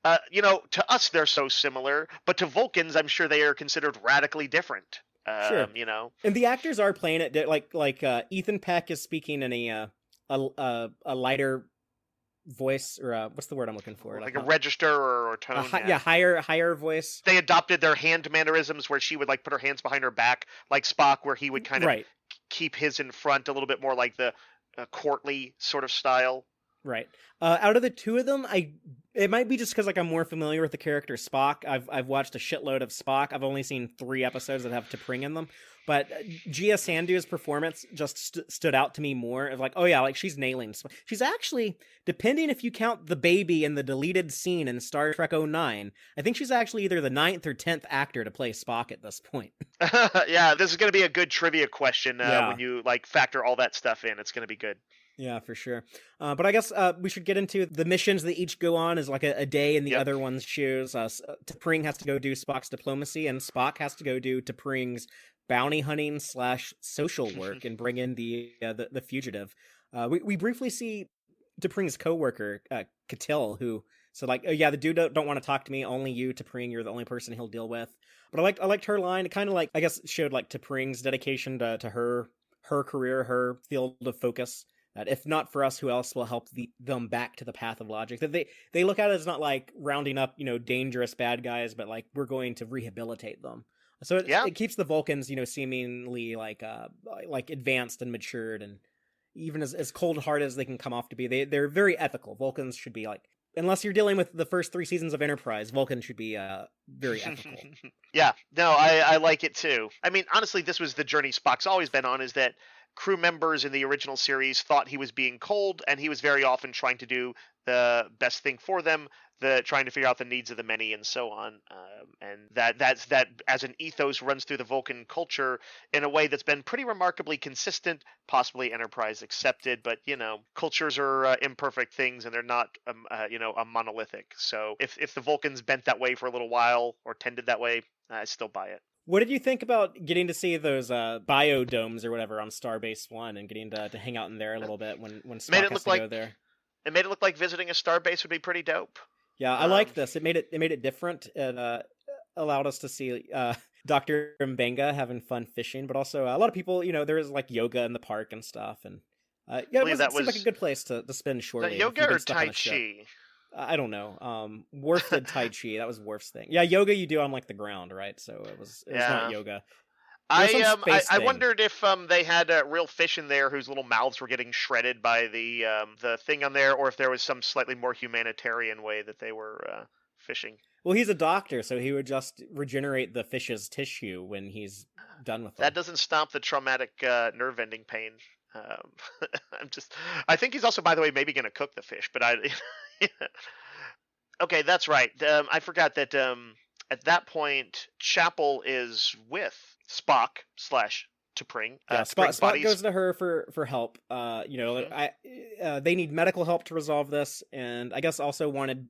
Uh, you know, to us they're so similar, but to Vulcans, I'm sure they are considered radically different. Um, Sure. You know, and the actors are playing it like like uh, Ethan Peck is speaking in a uh, a, a lighter voice or uh, what's the word I'm looking for like a a, register or, or tone. a hi- yeah higher higher voice. They adopted their hand mannerisms where she would like put her hands behind her back, like Spock, where he would kind of right keep his in front a little bit more like the Uh, courtly sort of style. Right. Uh, out of the two of them, I it might be just because like I'm more familiar with the character Spock. I've I've watched a shitload of Spock. I've only seen three episodes that have T'Pring in them, but uh, Gia Sandhu's performance just st- stood out to me more. Of like, oh yeah, like she's nailing. She's actually, depending if you count the baby in the deleted scene in Star Trek 09, I think she's actually either the ninth or tenth actor to play Spock at this point. *laughs* *laughs* yeah, this is going to be a good trivia question uh, Yeah. when you like factor all that stuff in. It's going to be good. Yeah, for sure. Uh, but I guess uh, we should get into the missions that each go on is like a, a day in the Yep. other one's shoes. Uh, uh, T'Pring has to go do Spock's diplomacy, and Spock has to go do T'Pring's bounty hunting slash social work *laughs* and bring in the uh, the, the fugitive. Uh, we we briefly see T'Pring's coworker uh, Catil, who said like, "Oh yeah, the dude don't, don't want to talk to me. Only you, T'Pring. You're the only person he'll deal with." But I liked I liked her line. It kind of like I guess showed like T'Pring's dedication to to her her career, her field of focus that if not for us, who else will help the, them back to the path of logic? That they they look at it as not like rounding up you know dangerous bad guys, but like we're going to rehabilitate them. So it, Yeah. it keeps the Vulcans you know seemingly like uh like advanced and matured and even as as cold hearted as they can come off to be. They they're very ethical. Vulcans should be like unless you're dealing with the first three seasons of Enterprise, Vulcan should be uh very ethical. *laughs* yeah, no, I, I like it too. I mean, honestly, this was the journey Spock's always been on is that crew members in the original series thought he was being cold, and he was very often trying to do the best thing for them, the trying to figure out the needs of the many, and so on. Um, and that that's that as an ethos runs through the Vulcan culture in a way that's been pretty remarkably consistent, possibly Enterprise accepted, but you know, cultures are uh, imperfect things, and they're not um, uh, you know a monolithic. So if if the Vulcans bent that way for a little while or tended that way, I still buy it. What did you think about getting to see those uh, biodomes or whatever on Starbase One and getting to, to hang out in there a little bit when when Spock Made it look to like- go there? It made it look like visiting a starbase would be pretty dope. Yeah, I Um, like this. It made it it made it different. It uh, allowed us to see uh, Doctor Mbenga having fun fishing, but also uh, a lot of people. You know, there is like yoga in the park and stuff, and uh, yeah, it, was, that it seemed like a good place to, to spend Is shortly. that if yoga or Tai. Chi? I don't know. Um, Worf did Tai *laughs* Chi. That was Worf's thing. Yeah, yoga you do on like the ground, right? So it was it was not yoga. I um I, I wondered if um they had uh, real fish in there whose little mouths were getting shredded by the um the thing on there, or if there was some slightly more humanitarian way that they were uh, fishing. Well, he's a doctor, so he would just regenerate the fish's tissue when he's done with them. That doesn't stop the traumatic uh, nerve ending pain. Um, *laughs* I'm just. I think he's also, by the way, maybe going to cook the fish, but I. *laughs* *laughs* okay, that's right. Um, I forgot that um, at that point, Chapel is with Spock slash T'Pring. Yeah, Uh, T'Pring's Spot buddies. goes to her for for help. Uh, you know, Mhm. I uh, they need medical help to resolve this, and I guess also wanted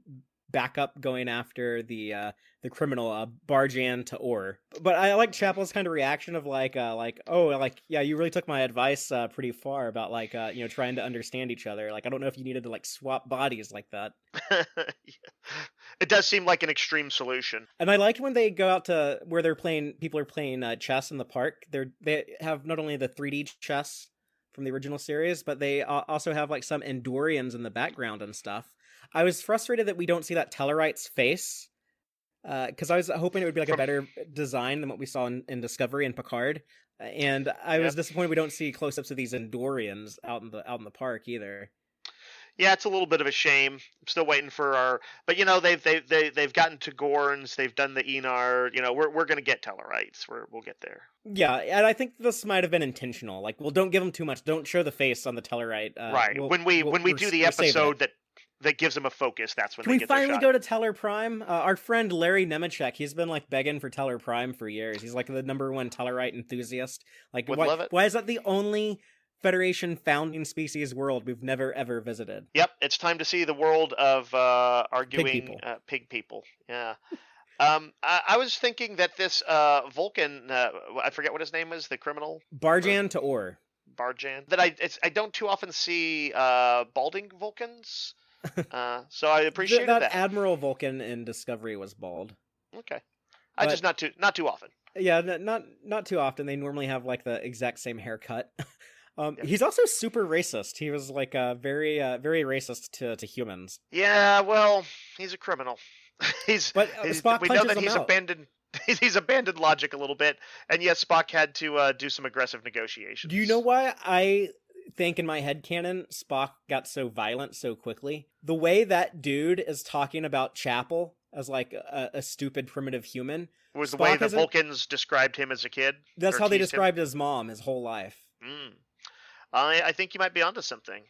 backup going after the uh the criminal uh Barjan to Or. But I like Chapel's kind of reaction of like uh like oh like yeah you really took my advice uh pretty far about like uh you know trying to understand each other. Like I don't know if you needed to like swap bodies like that. *laughs* it does seem like an extreme solution. And I liked when they go out to where they're playing. People are playing uh, chess in the park. They're they have not only the 3D chess from the original series, but they uh, also have like some Andorians in the background and stuff. I was frustrated that we don't see that Tellarite's face because I was hoping it would be like a better design than what we saw in, in Discovery and Picard. And I was Yep. disappointed we don't see close-ups of these Andorians out in the out in the park either. Yeah, it's a little bit of a shame. I'm still waiting for our, but you know they've they they they've gotten to Gorns, they've done the Enar. You know we're we're gonna get Tellarites. We're we'll get there. Yeah, and I think this might have been intentional. Like, well, don't give them too much. Don't show the face on the Tellarite. Uh, right. we'll- when we we'll- when we do the we're saving it. episode that that gives them a focus, that's when Can we get finally go to Tellar Prime? Uh, our friend Larry Nemecek, he's been like begging for Tellar Prime for years. He's like the number one Tellarite enthusiast. Like, Would why, why is that the only Federation founding species world we've never ever visited? Yep, it's time to see the world of uh, arguing people. Uh, pig people. Yeah. um, I, I was thinking that this uh, Vulcan, uh, I forget what his name is, the criminal Barjan to Or. Barjan. That I it's, I don't too often see uh, balding Vulcans. *laughs* uh, so I appreciated that, that. Admiral Vulcan in Discovery was bald. okay. I but- just not too not too often. Yeah, not not too often. They normally have like the exact same haircut. *laughs* um, Yeah. He's also super racist. He was like uh, very uh, very racist to, to humans. Yeah, well, he's a criminal. *laughs* he's, But uh, he's Spock we know that he's out. abandoned. He's abandoned logic a little bit, and yes, Spock had to uh, do some aggressive negotiations. Do you know why I think in my head canon Spock got so violent so quickly? The way that dude is talking about Chapel as like a, a stupid primitive human. was the way the Vulcans described him as a kid? That's how they teased him? described his mom his whole life. Mm. I, I think you might be onto something.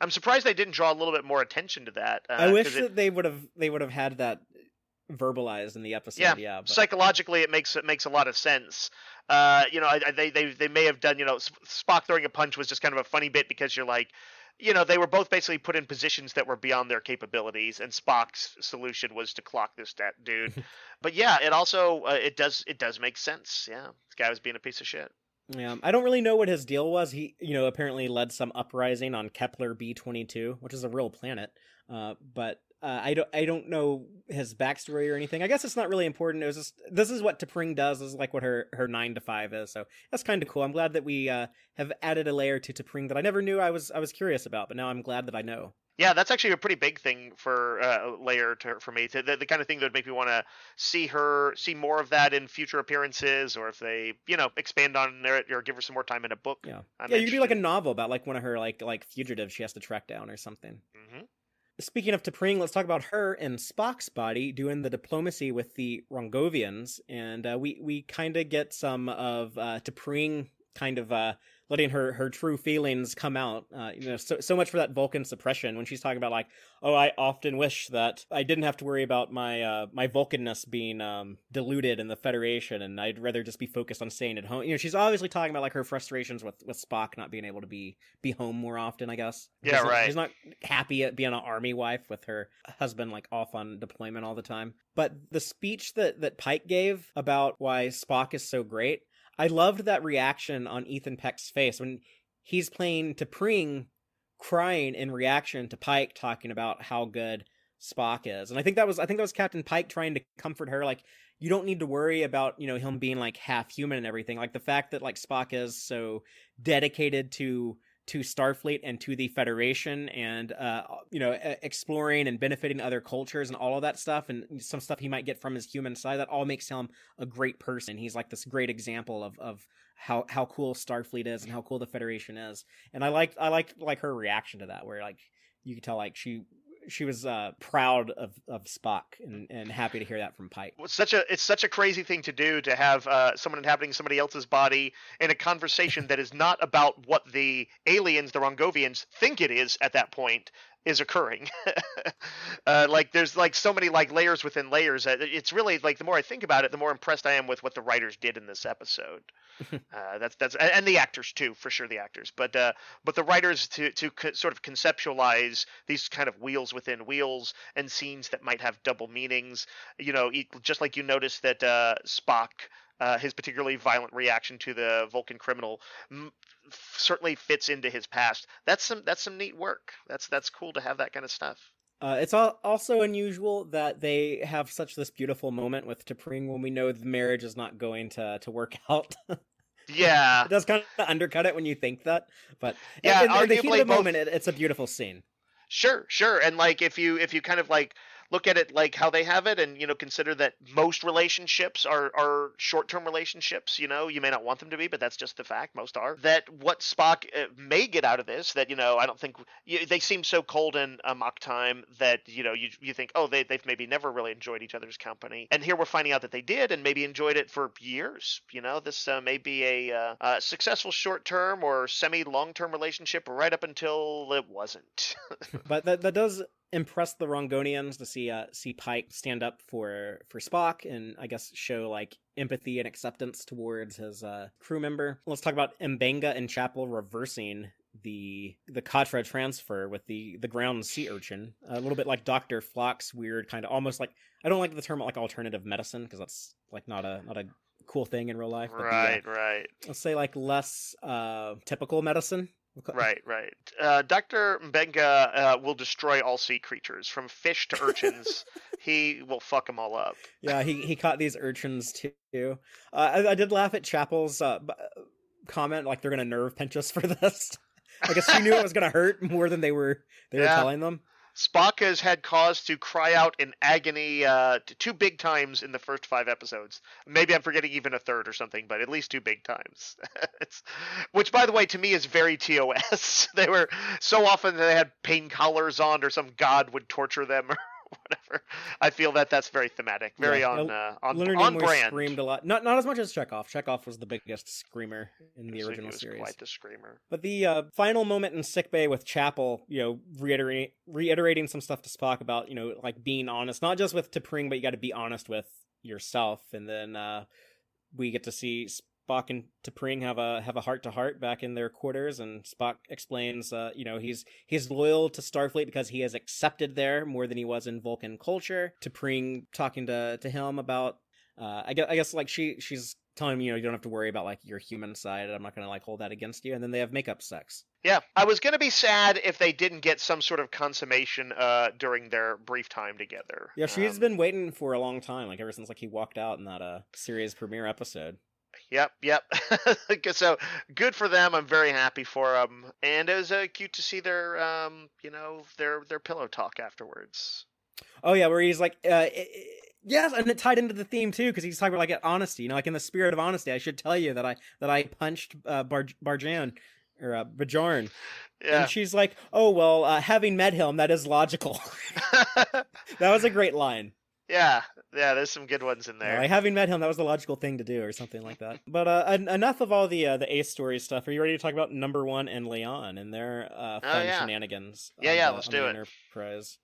I'm surprised they didn't draw a little bit more attention to that. Uh, I wish it- that they would have they would have had that verbalized in the episode. Yeah, Yeah, but psychologically it makes it makes a lot of sense. Uh, you know, I, I, they they they may have done. You know, Spock throwing a punch was just kind of a funny bit because you're like. You know, they were both basically put in positions that were beyond their capabilities, and Spock's solution was to clock this that dude. *laughs* but yeah, it also uh, it does it does make sense. Yeah, this guy was being a piece of shit. Yeah, I don't really know what his deal was. He, you know, apparently led some uprising on Kepler B twenty two, which is a real planet. Uh, but uh, I don't, I don't know his backstory or anything. I guess it's not really important. It was just this is what T'Pring does. This is like what her her nine to five is. So that's kind of cool. I'm glad that we uh, have added a layer to T'Pring that I never knew I was I was curious about, but now I'm glad that I know. Yeah, that's actually a pretty big thing for uh, layer to, for me. To, the, the kind of thing that would make me want to see her, see more of that in future appearances, or if they, you know, expand on it or give her some more time in a book. Yeah, I'm yeah. You could do like a novel about like one of her like like fugitives she has to track down or something. Mhm. Speaking of T'Pring, let's talk about her and Spock's body doing the diplomacy with the Rongovians, and uh, we we kind of get some of uh, T'Pring kind of uh, letting her her true feelings come out. Uh, you know, so so much for that Vulcan suppression when she's talking about like, oh, I often wish that I didn't have to worry about my uh, my Vulcanness being um, diluted in the Federation, and I'd rather just be focused on staying at home. You know, she's obviously talking about like her frustrations with with Spock not being able to be be home more often. I guess. Yeah, She's- right. She's not happy at being an army wife with her husband like off on deployment all the time. But the speech that that Pike gave about why Spock is so great, I loved that reaction on Ethan Peck's face when he's playing T'Pring crying in reaction to Pike talking about how good Spock is. And I think that was I think that was Captain Pike trying to comfort her like you don't need to worry about, you know, him being like half human and everything. Like the fact that like Spock is so dedicated to to Starfleet and to the Federation and uh you know exploring and benefiting other cultures and all of that stuff and some stuff he might get from his human side that all makes him a great person. He's like this great example of of how how cool Starfleet is and how cool the Federation is. And I liked I liked like her reaction to that where like you could tell like she she was uh proud of of Spock and and happy to hear that from Pike. It's such a it's such a crazy thing to do to have uh, someone inhabiting somebody else's body in a conversation that is not about what the aliens, the Rongovians, think it is at that point is occurring. *laughs* uh, like there's like so many like layers within layers. It's really like the more I think about it, the more impressed I am with what the writers did in this episode. *laughs* uh, that's that's and the actors too, for sure the actors. But uh, but the writers to to co- sort of conceptualize these kind of wheels within wheels and scenes that might have double meanings you know, just like you notice that uh, Spock, uh, his particularly violent reaction to the Vulcan criminal, m- certainly fits into his past. That's some that's some neat work. That's that's cool to have that kind of stuff. Uh, it's al- also unusual that they have such this beautiful moment with T'Pring when we know the marriage is not going to to work *laughs* out. Yeah, it does kind of undercut it when you think that, but Yeah, in, in the heat of the both- moment, it, it's a beautiful scene. Sure, sure. And like if you if you kind of like look at it like how they have it and you know consider that most relationships are are short-term relationships, you know, you may not want them to be, but that's just the fact most are. That what Spock uh, may get out of this that you know, I don't think they seem so cold in Amok Time that you know you you think, "Oh, they they've maybe never really enjoyed each other's company." And here we're finding out that they did and maybe enjoyed it for years, you know. This uh, may be a uh, uh, successful short-term or semi-long-term relationship right up until it wasn't. *laughs* But that that does impress the Rongovians to see uh see Pike stand up for for Spock and I guess show like empathy and acceptance towards his uh crew member. Let's talk about Mbenga and Chapel reversing the the Katra transfer with the the ground sea urchin. A little bit like Dr. Phlox's weird kind of almost like I don't like the term like alternative medicine because that's like not a not a cool thing in real life. but the, uh, right, right. let's say like less uh typical medicine. Right, right. Uh, Dr. Mbenga uh, will destroy all sea creatures, from fish to urchins. *laughs* he will fuck them all up. yeah, he he caught these urchins too. Uh, I, I did laugh at Chapel's uh, comment, like they're gonna nerve pinch us for *laughs* this. I guess she knew it was gonna hurt more than they were they were telling them. Spock has had cause to cry out in agony uh, two big times in the first five episodes. Maybe I'm forgetting even a third or something, but at least two big times. *laughs* which, by the way, to me is very TOS. *laughs* they were so often they had pain collars on, or some god would torture them, *laughs* whatever. I feel that that's very thematic, very Yeah. on uh, on, Leonard on Nimoy brand. screamed a lot. Not not as much as Chekov. Chekov was the biggest screamer in the So he original was series. Quite the screamer. But the uh, final moment in sickbay with Chapel, you know, reiterating reiterating some stuff to Spock about, you know, like being honest, not just with T'Pring, but you got to be honest with yourself. And then uh, we get to see Spock and T'Pring have a have a heart to heart back in their quarters, and Spock explains, uh, you know, he's he's loyal to Starfleet because he has accepted there more than he was in Vulcan culture. T'Pring talking to to him about, uh, I guess, I guess like she she's telling him, you know, you don't have to worry about like your human side. I'm not gonna like hold that against you. And then they have makeup sex. Yeah, I was gonna be sad if they didn't get some sort of consummation uh, during their brief time together. Yeah, she's Um, been waiting for a long time, like ever since like he walked out in that uh series premiere episode. Yep, yep. *laughs* so good for them. I'm very happy for them, and it was uh, cute to see their, um, you know, their their pillow talk afterwards. Oh yeah, where he's like, uh, yes, and it tied into the theme too because he's talking about like honesty. You know, like in the spirit of honesty, I should tell you that I that I punched uh, Bar- Barjan or uh, Bajarn, Yeah, and she's like, oh well, uh, having met him, that is logical. *laughs* *laughs* that was a great line. Yeah, yeah. There's some good ones in there. Like having met him, that was the logical thing to do, or something like that. But uh, en- enough of all the uh, the Ace story stuff. Are you ready to talk about number one and La'an and their uh, fun Oh, yeah. shenanigans? Yeah, on yeah, let's do it. Enterprise.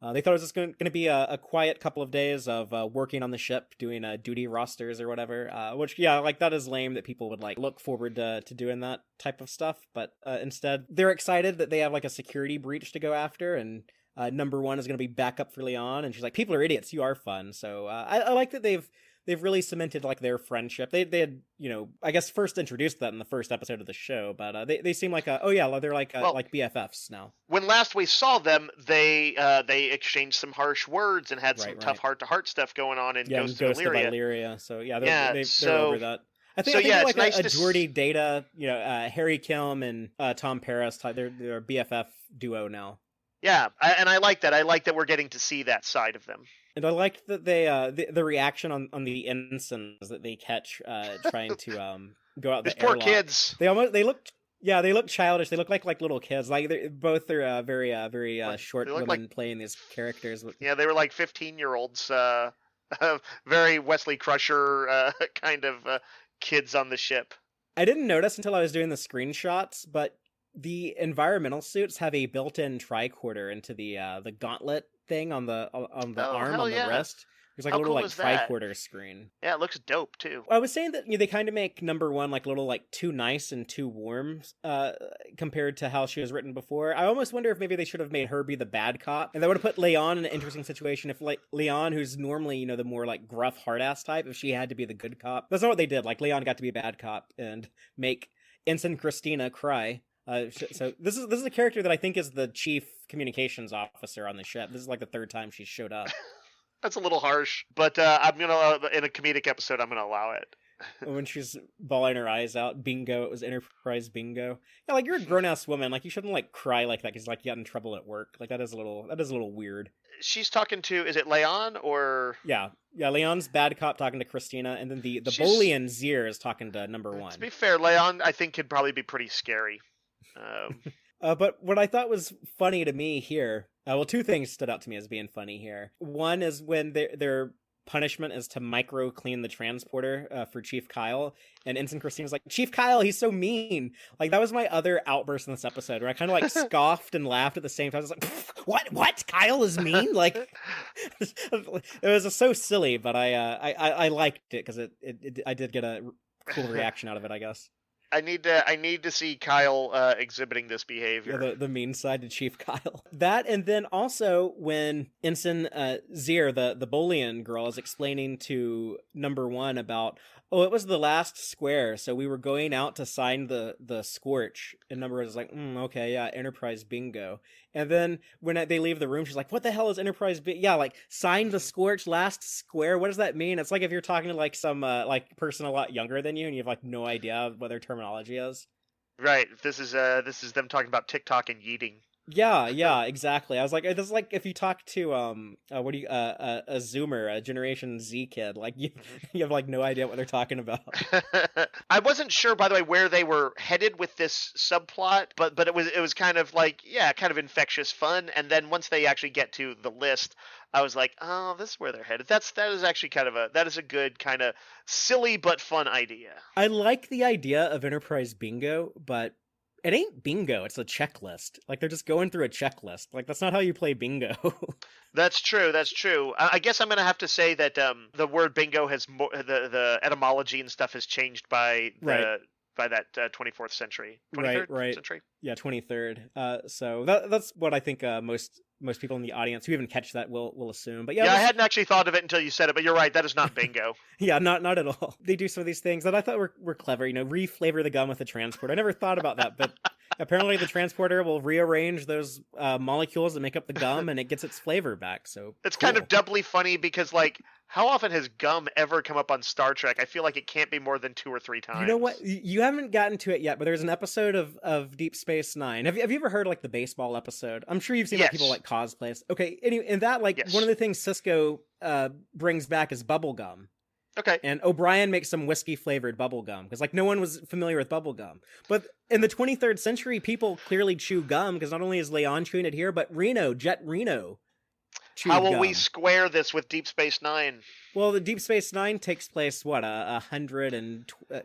Uh, they thought it was just going to be a, a quiet couple of days of uh, working on the ship, doing uh, duty rosters or whatever. Uh, which, yeah, like that is lame that people would like look forward to, to doing that type of stuff. But uh, instead, they're excited that they have like a security breach to go after, and uh, number one is going to be backup for La'an. And she's like, "People are idiots. You are fun." So uh, I, I like that they've they've really cemented like their friendship. They they had you know I guess first introduced that in the first episode of the show, but uh, they they seem like uh oh yeah they're like uh, Well- like BFFs now. when last we saw them, they uh, they exchanged some harsh words and had some Right, tough heart to heart stuff going on in Yeah, Ghost, Ghost of. Illyria. So yeah, they're, Yeah, they, they're so- over that. I think, so I think yeah, like nice a, to a s- Geordi Data, you know, uh, Harry Kim and uh, Tom Paris. They're they're a BFF duo now. Yeah, I, and I like that. I like that we're getting to see that side of them. And I liked that they uh the, the reaction on, on the ensigns that they catch uh trying to um go out *laughs* the These poor airlock. kids. They almost they look yeah they look childish. They look like like little kids. Like they're, both are uh, very uh, very uh, short women like- playing these characters. With, Yeah, they were like 15 year olds. *laughs* Uh, very Wesley Crusher uh, *laughs* kind of uh, kids on the ship. I didn't notice until I was doing the screenshots, but the environmental suits have a built-in tricorder into the uh the gauntlet thing on the on the Oh, arm on the yeah. wrist. There's like How a little cool like is that? tricorder screen. Yeah, it looks dope too. I was saying that you know, they kind of make number one like a little like too nice and too warm uh, compared to how she was written before. I almost wonder if maybe they should have made her be the bad cop, and that would have put La'an in an interesting situation. If like La'an, who's normally you know the more like gruff hard ass type, if she had to be the good cop, that's not what they did. Like La'an got to be a bad cop and make Ensign Christina cry. Uh, so this is this is a character that I think is the chief communications officer on the ship. This is like the third time she showed up. *laughs* That's a little harsh, but uh, I'm gonna uh, in a comedic episode. I'm gonna allow it. *laughs* when she's bawling her eyes out. Bingo, it was Enterprise Bingo. Yeah, like you're a grown ass woman. Like you shouldn't like cry like that because like you got in trouble at work. Like that is a little that is a little weird. She's talking to is it La'an or Yeah, yeah. La'an's bad cop talking to Christina, and then the the She's- Bolian Zier is talking to number one. to be fair, La'an I think could probably be pretty scary. Um, *laughs* Uh, but what I thought was funny to me here, uh, well, two things stood out to me as being funny here. One is when their their punishment is to micro clean the transporter uh, for Chief Kyle, and Ensign Christina's like, Chief Kyle, he's so mean. Like that was my other outburst in this episode where I kind of like *laughs* scoffed and laughed at the same time. I was like, what? What? Kyle is mean? Like *laughs* it was so silly, but I uh, I, I I liked it because it, it, it I did get a cool reaction out of it, I guess. I need to I need to see Kyle uh, exhibiting this Yeah, behavior. the, the mean side to Chief *laughs* Kyle. That and then also when Ensign uh, Zier, the the Bolian girl, is explaining to number one about oh, it was the last square, so we were going out to sign the the scorch, and number one is like, mm, okay, yeah, Enterprise Bingo. And then when they leave the room, she's like, "What the hell is Enterprise? Bi-? Yeah, like sign the scorch last square. What does that mean? It's like if you're talking to like some uh, like person a lot younger than you, and you have like no idea what their terminology is. Right. This is uh this is them talking about TikTok and yeeting. Yeah, yeah, exactly. I was like, this is like if you talk to um, uh, what do you, uh, uh, a Zoomer, a Generation Z kid, like you, *laughs* you have like no idea what they're talking about. *laughs* I wasn't sure, by the way, where they were headed with this subplot, but but it was it was kind of like yeah, kind of infectious fun. And then once they actually get to the list, I was like, oh, this is where they're headed. That's that is actually kind of a that is a good kind of silly but fun idea. I like the idea of Enterprise Bingo, but it ain't bingo. It's a checklist. Like they're just going through a checklist. Like that's not how you play bingo. *laughs* That's true. That's true. I guess I'm gonna have to say that um, the word bingo has more the the etymology and stuff has changed by the Right. By that uh, 24th century, 23rd Right, right. century. yeah, twenty third. Uh, so that that's what I think uh, most most people in the audience who even catch that will will assume. But yeah, Yeah, I hadn't actually thought of it until you said it, but you're right. That is not *laughs* bingo. Yeah, not not at all. *laughs* They do some of these things that I thought were, were clever. You know, reflavor the gum with a transport I never thought about that, but *laughs* apparently the transporter will rearrange those uh, molecules that make up the gum, and it gets its flavor back. So It's kind of doubly funny because, like, how often has gum ever come up on Star Trek? I feel like it can't be more than two or three times. You know what? You haven't gotten to it yet, but there's an episode of, of Deep Space Nine. Have you, have you ever heard like the baseball episode? I'm sure you've seen like, people like cosplays. Okay, anyway, in that like Yes. one of the things Sisko uh, brings back is bubble gum. Okay. and O'Brien makes some whiskey flavored bubble gum because like no one was familiar with bubble gum. But in the 23rd century, people clearly chew gum because not only is La'an chewing it here, but Reno, Jet Reno. Chewed gum. How will we square this with Deep Space Nine? Well, the Deep Space Nine takes place what a, a hundred and tw- uh,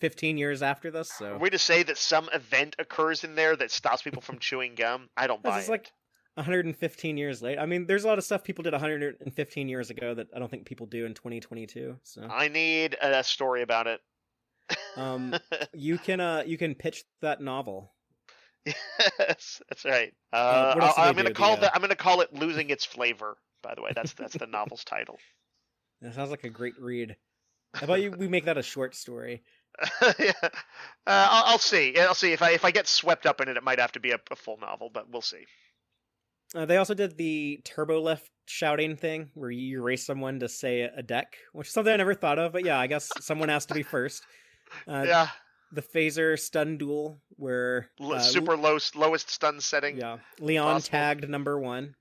fifteen years after this. So Are we to say that some event occurs in there that stops people from chewing gum? I don't buy is it. like 115 years late. I mean, there's a lot of stuff people did 115 years ago that I don't think people do in 2022. So, I need a story about it. *laughs* um, you can uh, you can pitch that novel. yes, that's right. Uh, Uh, I'm gonna call The, uh, that. I'm gonna call it "Losing Its Flavor." By the way, that's that's the novel's title. *laughs* That sounds like a great read. How about you? We make that a short story. *laughs* yeah. uh, I'll, I'll see. I'll see if I if I get swept up in it. It might have to be a, a full novel, but we'll see. Uh, they also did the turbo lift shouting thing where you race someone to say a deck, which is something I never thought of. But yeah, I guess someone has to be first. *laughs* Uh, yeah, The phaser stun duel where uh, super low, lowest stun setting. Yeah, La'an possible. tagged number one.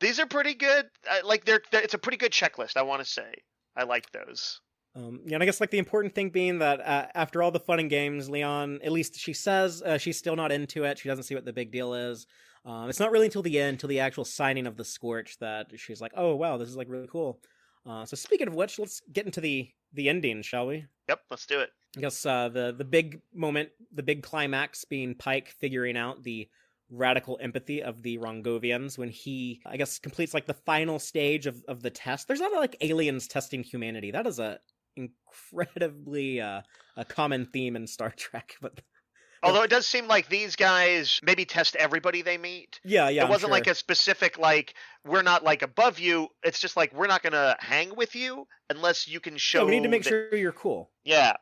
These are pretty good. I, like they're, they're it's a pretty good checklist. I want to say I like those. Um, yeah, and I guess like the important thing being that uh, after all the fun and games, La'an, at least she says uh, she's still not into it. She doesn't see what the big deal is. Um, it's not really until the end, until the actual signing of the Scorch, that she's like, "Oh wow, this is like really cool." Uh, so speaking of which, let's get into the the ending, shall we? Yep, let's do it. I guess uh, the the big moment, the big climax, being Pike figuring out the radical empathy of the Rongovians when he, I guess, completes like the final stage of of the test. There's not like aliens testing humanity. That is a incredibly uh, a common theme in Star *laughs* Trek. But Although it does seem like these guys maybe test everybody they meet. yeah, yeah, it wasn't like a specific like we're not like above you. It's just like we're not gonna hang with you unless you can show. Yeah, we need to make that- sure you're cool. Yeah,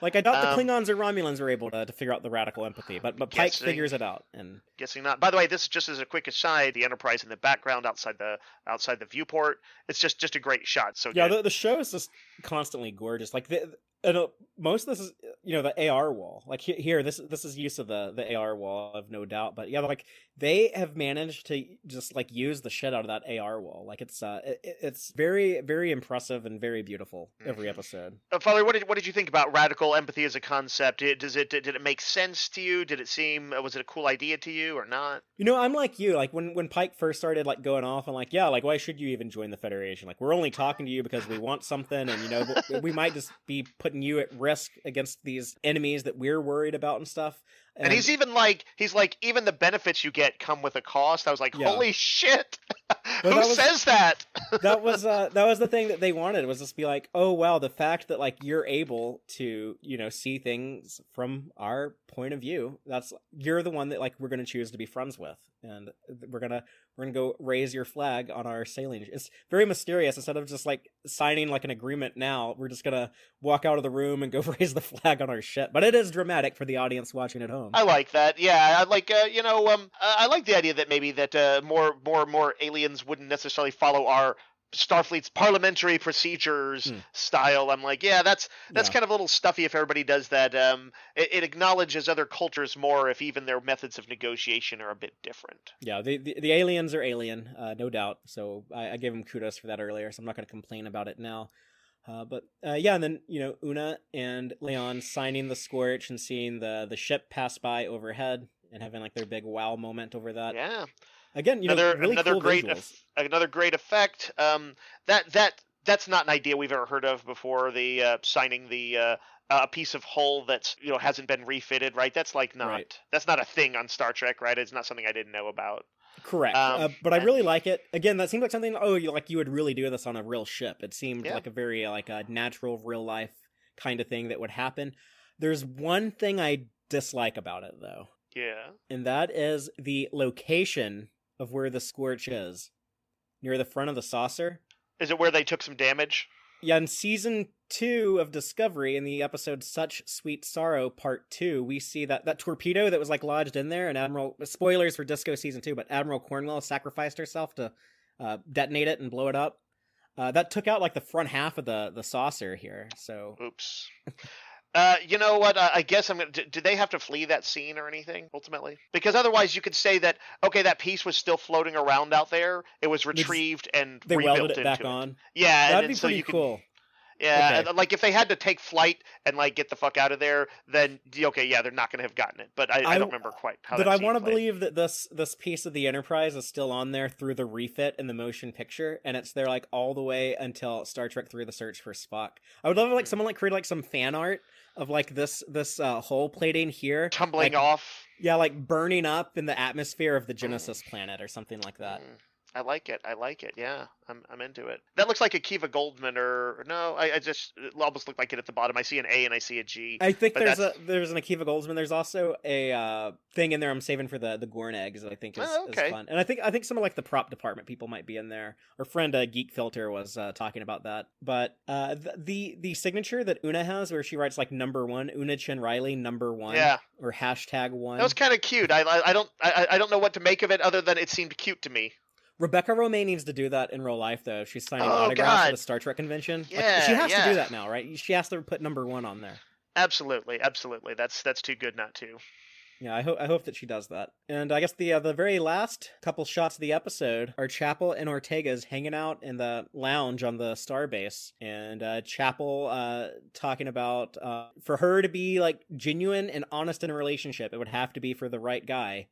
Like I doubt the Um, Klingons or Romulans are able to, to figure out the radical empathy, but but Pike Guessing. figures it out, and guessing not. By the way, this is just as a quick aside. The Enterprise in the background outside the outside the viewport. It's just just a great shot. So yeah, the, the show is just constantly gorgeous. Like the, and, uh, most of this is you know the AR wall. Like here, this this is use of the the AR wall, I've no doubt. But yeah, like they have managed to just like use the shit out of that AR wall. Like it's uh it, it's very very impressive and very beautiful every Mhm. episode. Uh, Father, what did what did you think about radical empathy as a concept? Did, does it did it make sense to you? Did it seem was it a cool idea to you or not? You know, I'm like you. Like when when Pike first started like going off, I'm like, yeah, like why should you even join the Federation? Like we're only talking to you because we want something, and you know we might just be putting you at risk against these enemies that we're worried about and stuff. And, he's even like he's like even the benefits you get come with a cost. I was like, Yeah. holy shit, *laughs* who that was- says that? *laughs* that was uh that was the thing that they wanted was just be like oh wow the fact that like you're able to you know see things from our point of view that's you're the one that like we're gonna choose to be friends with and we're gonna we're gonna go raise your flag on our sailing. It's very mysterious. Instead of just like signing like an agreement now we're just gonna walk out of the room and go *laughs* raise the flag on our ship. But it is dramatic for the audience watching at home. I like that. Yeah, I like uh, you know um I like the idea that maybe that uh, more more more aliens wouldn't necessarily follow our Starfleet's parliamentary procedures Hmm. style. I'm like, yeah, that's that's Yeah. kind of a little stuffy if everybody does that. Um, it, it acknowledges other cultures more if even their methods of negotiation are a bit different. Yeah, the, the the aliens are alien, uh, no doubt. So I, I gave him kudos for that earlier. So I'm not going to complain about it now. Uh, but uh, yeah, and then you know Una and Leon signing the scorch and seeing the the ship pass by overhead and having like their big wow moment over that. yeah. Again, you another know, really another cool great visuals. another great effect. Um, that that that's not an idea we've ever heard of before. The uh, signing the uh, a piece of hull that's you know hasn't been refitted, right? That's like not Right. that's not a thing on Star Trek, right? It's not something I didn't know about. Correct, Um, uh, but I really like it. Again, that seemed like something. Oh, you like you would really do this on a real ship. It seemed Yeah. like a very like a natural, real life kind of thing that would happen. There's one thing I dislike about it though. Yeah. and that is the location of where the scorch is near the front of the saucer Is it where they took some damage? yeah in season two of discovery in the episode such sweet sorrow part two we see that that torpedo that was like lodged in there and admiral spoilers for disco season two but admiral cornwell sacrificed herself to uh, detonate it and blow it up uh, that took out like the front half of the the saucer here so Oops. *laughs* Uh, you know what? I, I guess I'm gonna. d- Did they have to flee that scene or anything ultimately? Because otherwise, you could say that okay, that piece was still floating around out there. It was retrieved and they rebuilt welded it back it. on Yeah, that'd then be so pretty cool Yeah, Okay. like if they had to take flight and like get the fuck out of there, then okay, yeah, they're not going to have gotten it. But I, I, I- don't remember quite how. but I want to believe that this this piece of the Enterprise is still on there through the refit in the motion picture, and it's there like all the way until Star Trek Three: The Search for Spock. I would love like Hmm. someone like create like some fan art of like this this uh, hull plating here, tumbling like, off. Yeah, like burning up in the atmosphere of the Genesis planet or something like that. Mm, I like it. I like it. Yeah, I'm I'm into it. That looks like Akiva Goldsman or no, I, I just it almost looked like it at the bottom. I see an A and I see a G. I think there's a there's an Akiva Goldsman. There's also a uh, thing in there I'm saving for the the Gorn eggs. that I think is, Oh, okay. is fun, and I think I think some of like the prop department people might be in there. Our friend uh, Geek Filter was uh, talking about that. But uh, the, the the signature that Una has, where she writes like number one, Una Chin-Riley number one, Yeah, or hashtag one. that was kind of cute. I I, I don't I, I don't know what to make of it other than it seemed cute to me. Rebecca Romijn needs to do that in real life though. She's signing Oh, autographs at God. a Star Trek convention. Like, Yeah, she has to do that now, right? She has to put number one on there. Absolutely, absolutely. That's that's too good not to. Yeah, I hope I hope that she does that. And I guess the uh, the very last couple shots of the episode are Chapel and Ortegas hanging out in the lounge on the starbase, and uh, Chapel uh, talking about uh, for her to be like genuine and honest in a relationship, it would have to be for the right guy.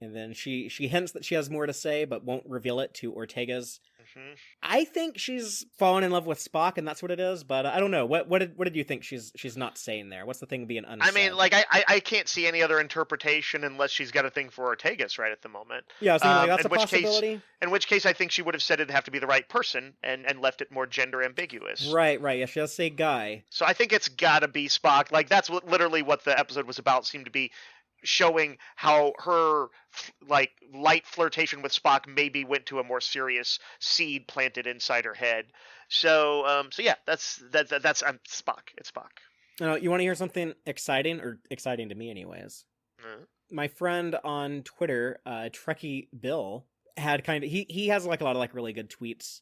And then she she hints that she has more to say, but won't reveal it to Ortegas. hmm I think she's fallen in love with Spock, and that's what it is. But I don't know. What what did what did you think she's she's not saying there? What's the thing being unsaid? I mean, like I, I I can't see any other interpretation unless she's got a thing for Ortegas right at the moment. yeah, was like um, that's a in which case- In which case, I think she would have said it'd have to be the right person and and left it more gender ambiguous. Right, right. Yeah, she does say guy. So I think it's got to be Spock. Like that's what literally what the episode was about. Seemed to be showing how her like light flirtation with Spock maybe went to a more serious seed planted inside her head. So um so yeah, that's that, that that's I'm Spock. It's Spock. Uh, you want to hear something exciting, or exciting to me, anyways? Uh, My friend on Twitter, uh, Trekkie Bill, had kind of he he has like a lot of like really good tweets,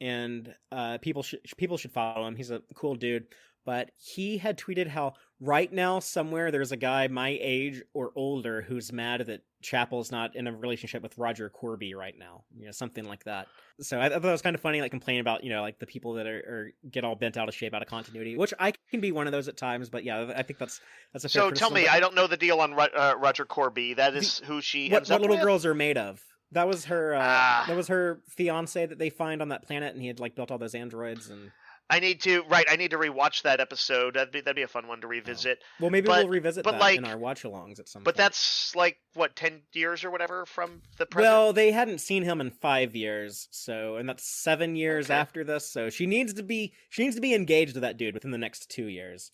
and uh, people should people should follow him. He's a cool dude. But he had tweeted how right now somewhere there's a guy my age or older who's mad that Chapel's not in a relationship with Roger Korby right now. You know, something like that. So I, thought it was kind of funny, like complaining about you know like the people that are, are get all bent out of shape out of continuity, which I can be one of those at times. But yeah, I think that's that's a fair so tell me, but I don't know the deal on uh, Roger Korby. That is who she what, what little with? girls are made of. That was her. Uh, Ah. That was her fiance that they find on that planet, and he had like built all those androids. And I need to right. I need to rewatch that episode. That'd be that'd be a fun one to oh. revisit. well, maybe But- we'll revisit but, that like- in our watch-alongs at some. Point. But point. that's like what ten years or whatever from the present. well, they hadn't seen him in five years, so and that's seven years Okay. after this. So she needs to be she needs to be engaged to that dude within the next two years.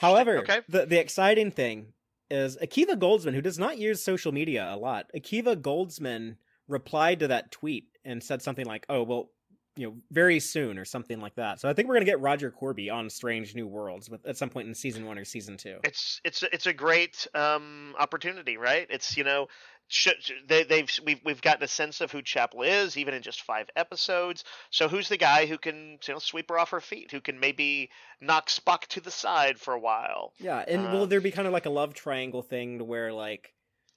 However, okay. the the exciting thing is Akiva Goldsman, who does not use social media a lot. Akiva Goldsman replied to that tweet and said something like, "Oh, well, you know, very soon" or something like that. So I think we're gonna get Roger Korby on Strange New Worlds with, at some point in season one or season two. it's it's it's a great um opportunity, right? It's you know. Sh- sh- they, they've we've we've gotten a sense of who Chapel is, even in just five episodes. So who's the guy who can you know sweep her off her feet? Who can maybe knock Spock to the side for a while? Yeah, and will Uh, there be kind of like a love triangle thing to where like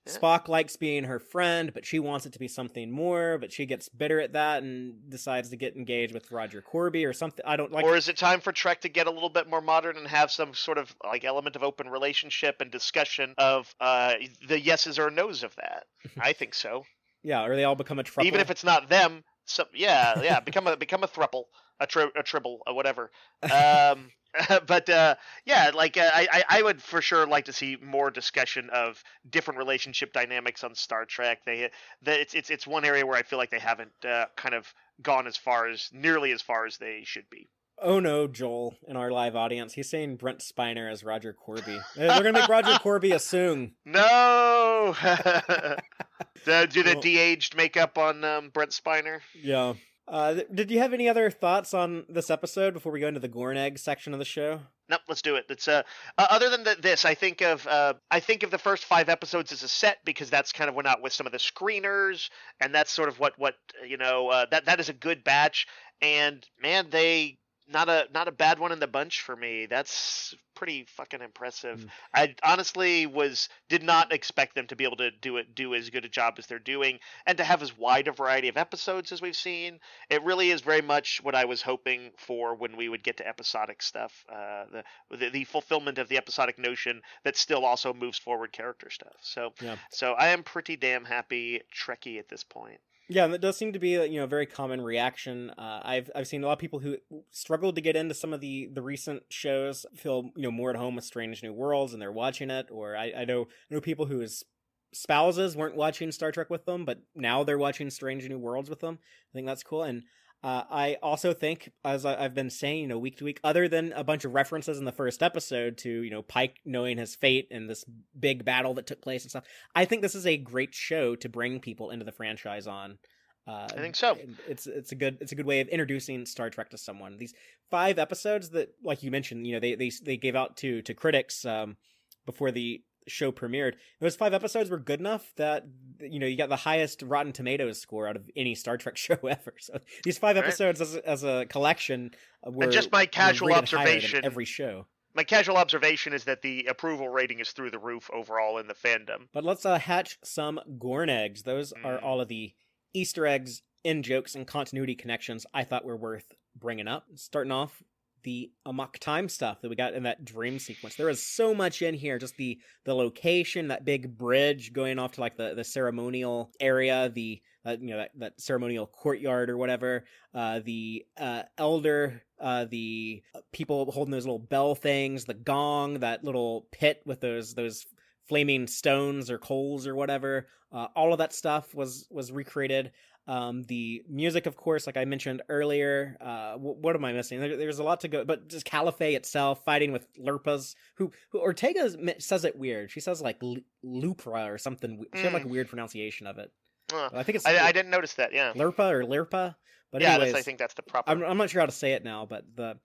Yeah. Spock likes being her friend, but she wants it to be something more, but she gets bitter at that and decides to get engaged with Roger Korby or something. I don't like. or is it time for Trek to get a little bit more modern and have some sort of like element of open relationship and discussion of uh, the yeses or nos of that? *laughs* I think so. yeah, or they all become a trouble. Even if it's not them, so yeah, yeah, become a become a thruple, a tri- a tribble, or whatever. *laughs* Um, *laughs* but uh, yeah, like uh, I I- would for sure like to see more discussion of different relationship dynamics on Star Trek. They, the, it's it's it's one area where I feel like they haven't uh, kind of gone as far as nearly as far as they should be. Oh no, Joel, in our live audience, he's saying Brent Spiner as Roger Korby. They're gonna make Roger *laughs* Korby a Soong. No. *laughs* the, do the de-aged makeup on um, Brent Spiner? Yeah. Uh, did you have any other thoughts on this episode before we go into the Gorn egg section of the show? Nope, let's do it. It's uh, uh other than the, this, I think of uh, I think of the first five episodes as a set because that's kind of out with some of the screeners, and that's sort of what what you know uh, that that is a good batch. And man, they not a not a bad one in the bunch for me. That's pretty fucking impressive. Mm. I honestly was did not expect them to be able to do it do as good a job as they're doing and to have as wide a variety of episodes as we've seen. It really is very much what I was hoping for when we would get to episodic stuff. Uh, the, the the fulfillment of the episodic notion that still also moves forward character stuff. So Yeah. so I am pretty damn happy Trekkie at this point. Yeah, and that does seem to be you know a very common reaction. Uh, I've I've seen a lot of people who struggled to get into some of the the recent shows feel you know more at home with Strange New Worlds and they're watching it. Or I, I know know people whose spouses weren't watching Star Trek with them, but now they're watching Strange New Worlds with them. I think that's cool. And uh, I also think, as I, I've been saying, you know, week to week, other than a bunch of references in the first episode to you know Pike knowing his fate and this big battle that took place and stuff, I think this is a great show to bring people into the franchise on. Uh, I think so. It's it's a good it's a good way of introducing Star Trek to someone. These five episodes that, like you mentioned, you know, they they they gave out to to critics um, before the show premiered. Those five episodes were good enough that you know you got the highest Rotten Tomatoes score out of any Star Trek *laughs* show ever. So these five Right. episodes as a, as a collection uh, were just my casual rated higher than observation- every show. My casual observation is that the approval rating is through the roof overall in the fandom. But let's uh, hatch some Gorn eggs. Those are Mm. all of the Easter eggs, in jokes, and continuity connections I thought were worth bringing up. Starting off the Amok Time stuff that we got in that dream sequence. There is so much in here. Just the the location, that big bridge going off to like the the ceremonial area, the uh, you know that, that ceremonial courtyard or whatever. Uh, the uh, elder, uh, the people holding those little bell things, the gong, that little pit with those those flaming stones or coals or whatever. Uh, all of that stuff was was recreated. Um, the music, of course, like I mentioned earlier. Uh, wh- what am I missing? There, there's a lot to go, but just kal-if-fee itself fighting with Lurpas. Who, who Ortega says it weird. She says like L- Lupra or something. She had like a weird pronunciation of it. Uh, I think it's I, I didn't notice that. Yeah, Lurpa or Lirpa. But yeah, anyways, I think that's the proper. I'm, I'm not sure how to say it now, but the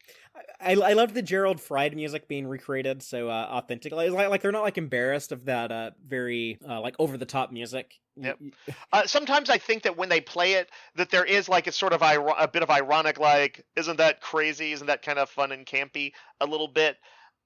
I I love the Gerald Fried music being recreated so uh, authentically. Like like they're not like embarrassed of that uh very uh, like over the top music. Yep. Uh, sometimes I think that when they play it, that there is like a sort of iro- a bit of ironic, like, isn't that crazy? Isn't that kind of fun and campy a little bit?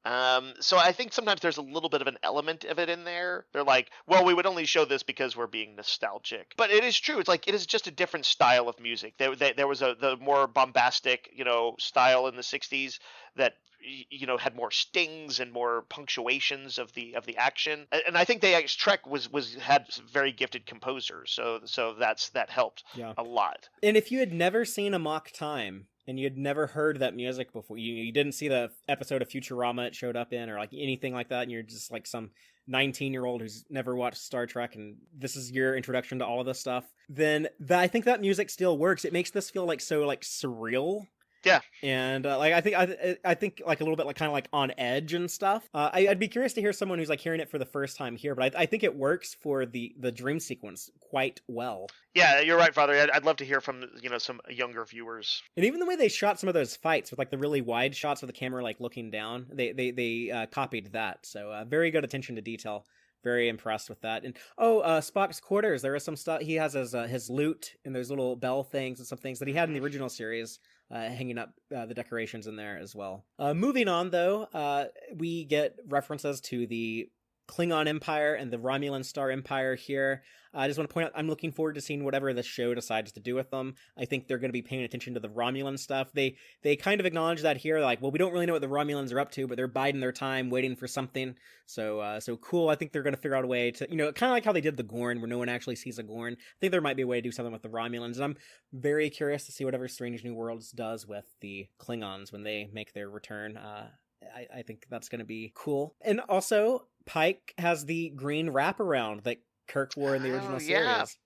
Um, so I think sometimes there's a little bit of an element of it in there. They're like, well, we would only show this because we're being nostalgic. But it is true. It's like it is just a different style of music. There, there, there was a the more bombastic, you know, style in the '60s that you know had more stings and more punctuations of the of the action and i think they trek was was had very gifted composers so so that's that helped Yeah. a lot And if you had never seen Amok Time and you had never heard that music before, you you didn't see the episode of Futurama it showed up in or like anything like that, and you're just like some 19 year old who's never watched Star Trek and this is your introduction to all of this stuff, then that, I think that music still works. It makes this feel like so like surreal. Yeah. and uh, like I think I, I think like a little bit like kind of like on edge and stuff. Uh, I, I'd be curious to hear someone who's like hearing it for the first time here, but I, I think it works for the the dream sequence quite well. yeah you're right father I'd, I'd love to hear from you know some younger viewers And even the way they shot some of those fights with like the really wide shots with the camera like looking down, they they they uh, copied that. So uh, very good attention to detail. Very impressed with that. And oh, uh, Spock's quarters. There is some stuff he has his uh, his lute and those little bell things and some things that he had in the original series, uh, hanging up uh, the decorations in there as well. Uh, moving on though, uh, we get references to the Klingon Empire and the Romulan Star Empire here. I just want to point out I'm looking forward to seeing whatever the show decides to do with them. I think they're going to be paying attention to the Romulan stuff. They they kind of acknowledge that here, like, well, we don't really know what the Romulans are up to, but they're biding their time, waiting for something. So uh, so cool. I think they're going to figure out a way to, you know, kind of like how they did the Gorn, where no one actually sees a Gorn. I think there might be a way to do something with the Romulans, and I'm very curious to see whatever Strange New Worlds does with the Klingons when they make their return. Uh, I, I think that's going to be cool. And also, Pike has the green wraparound that Kirk wore in the original Oh, series.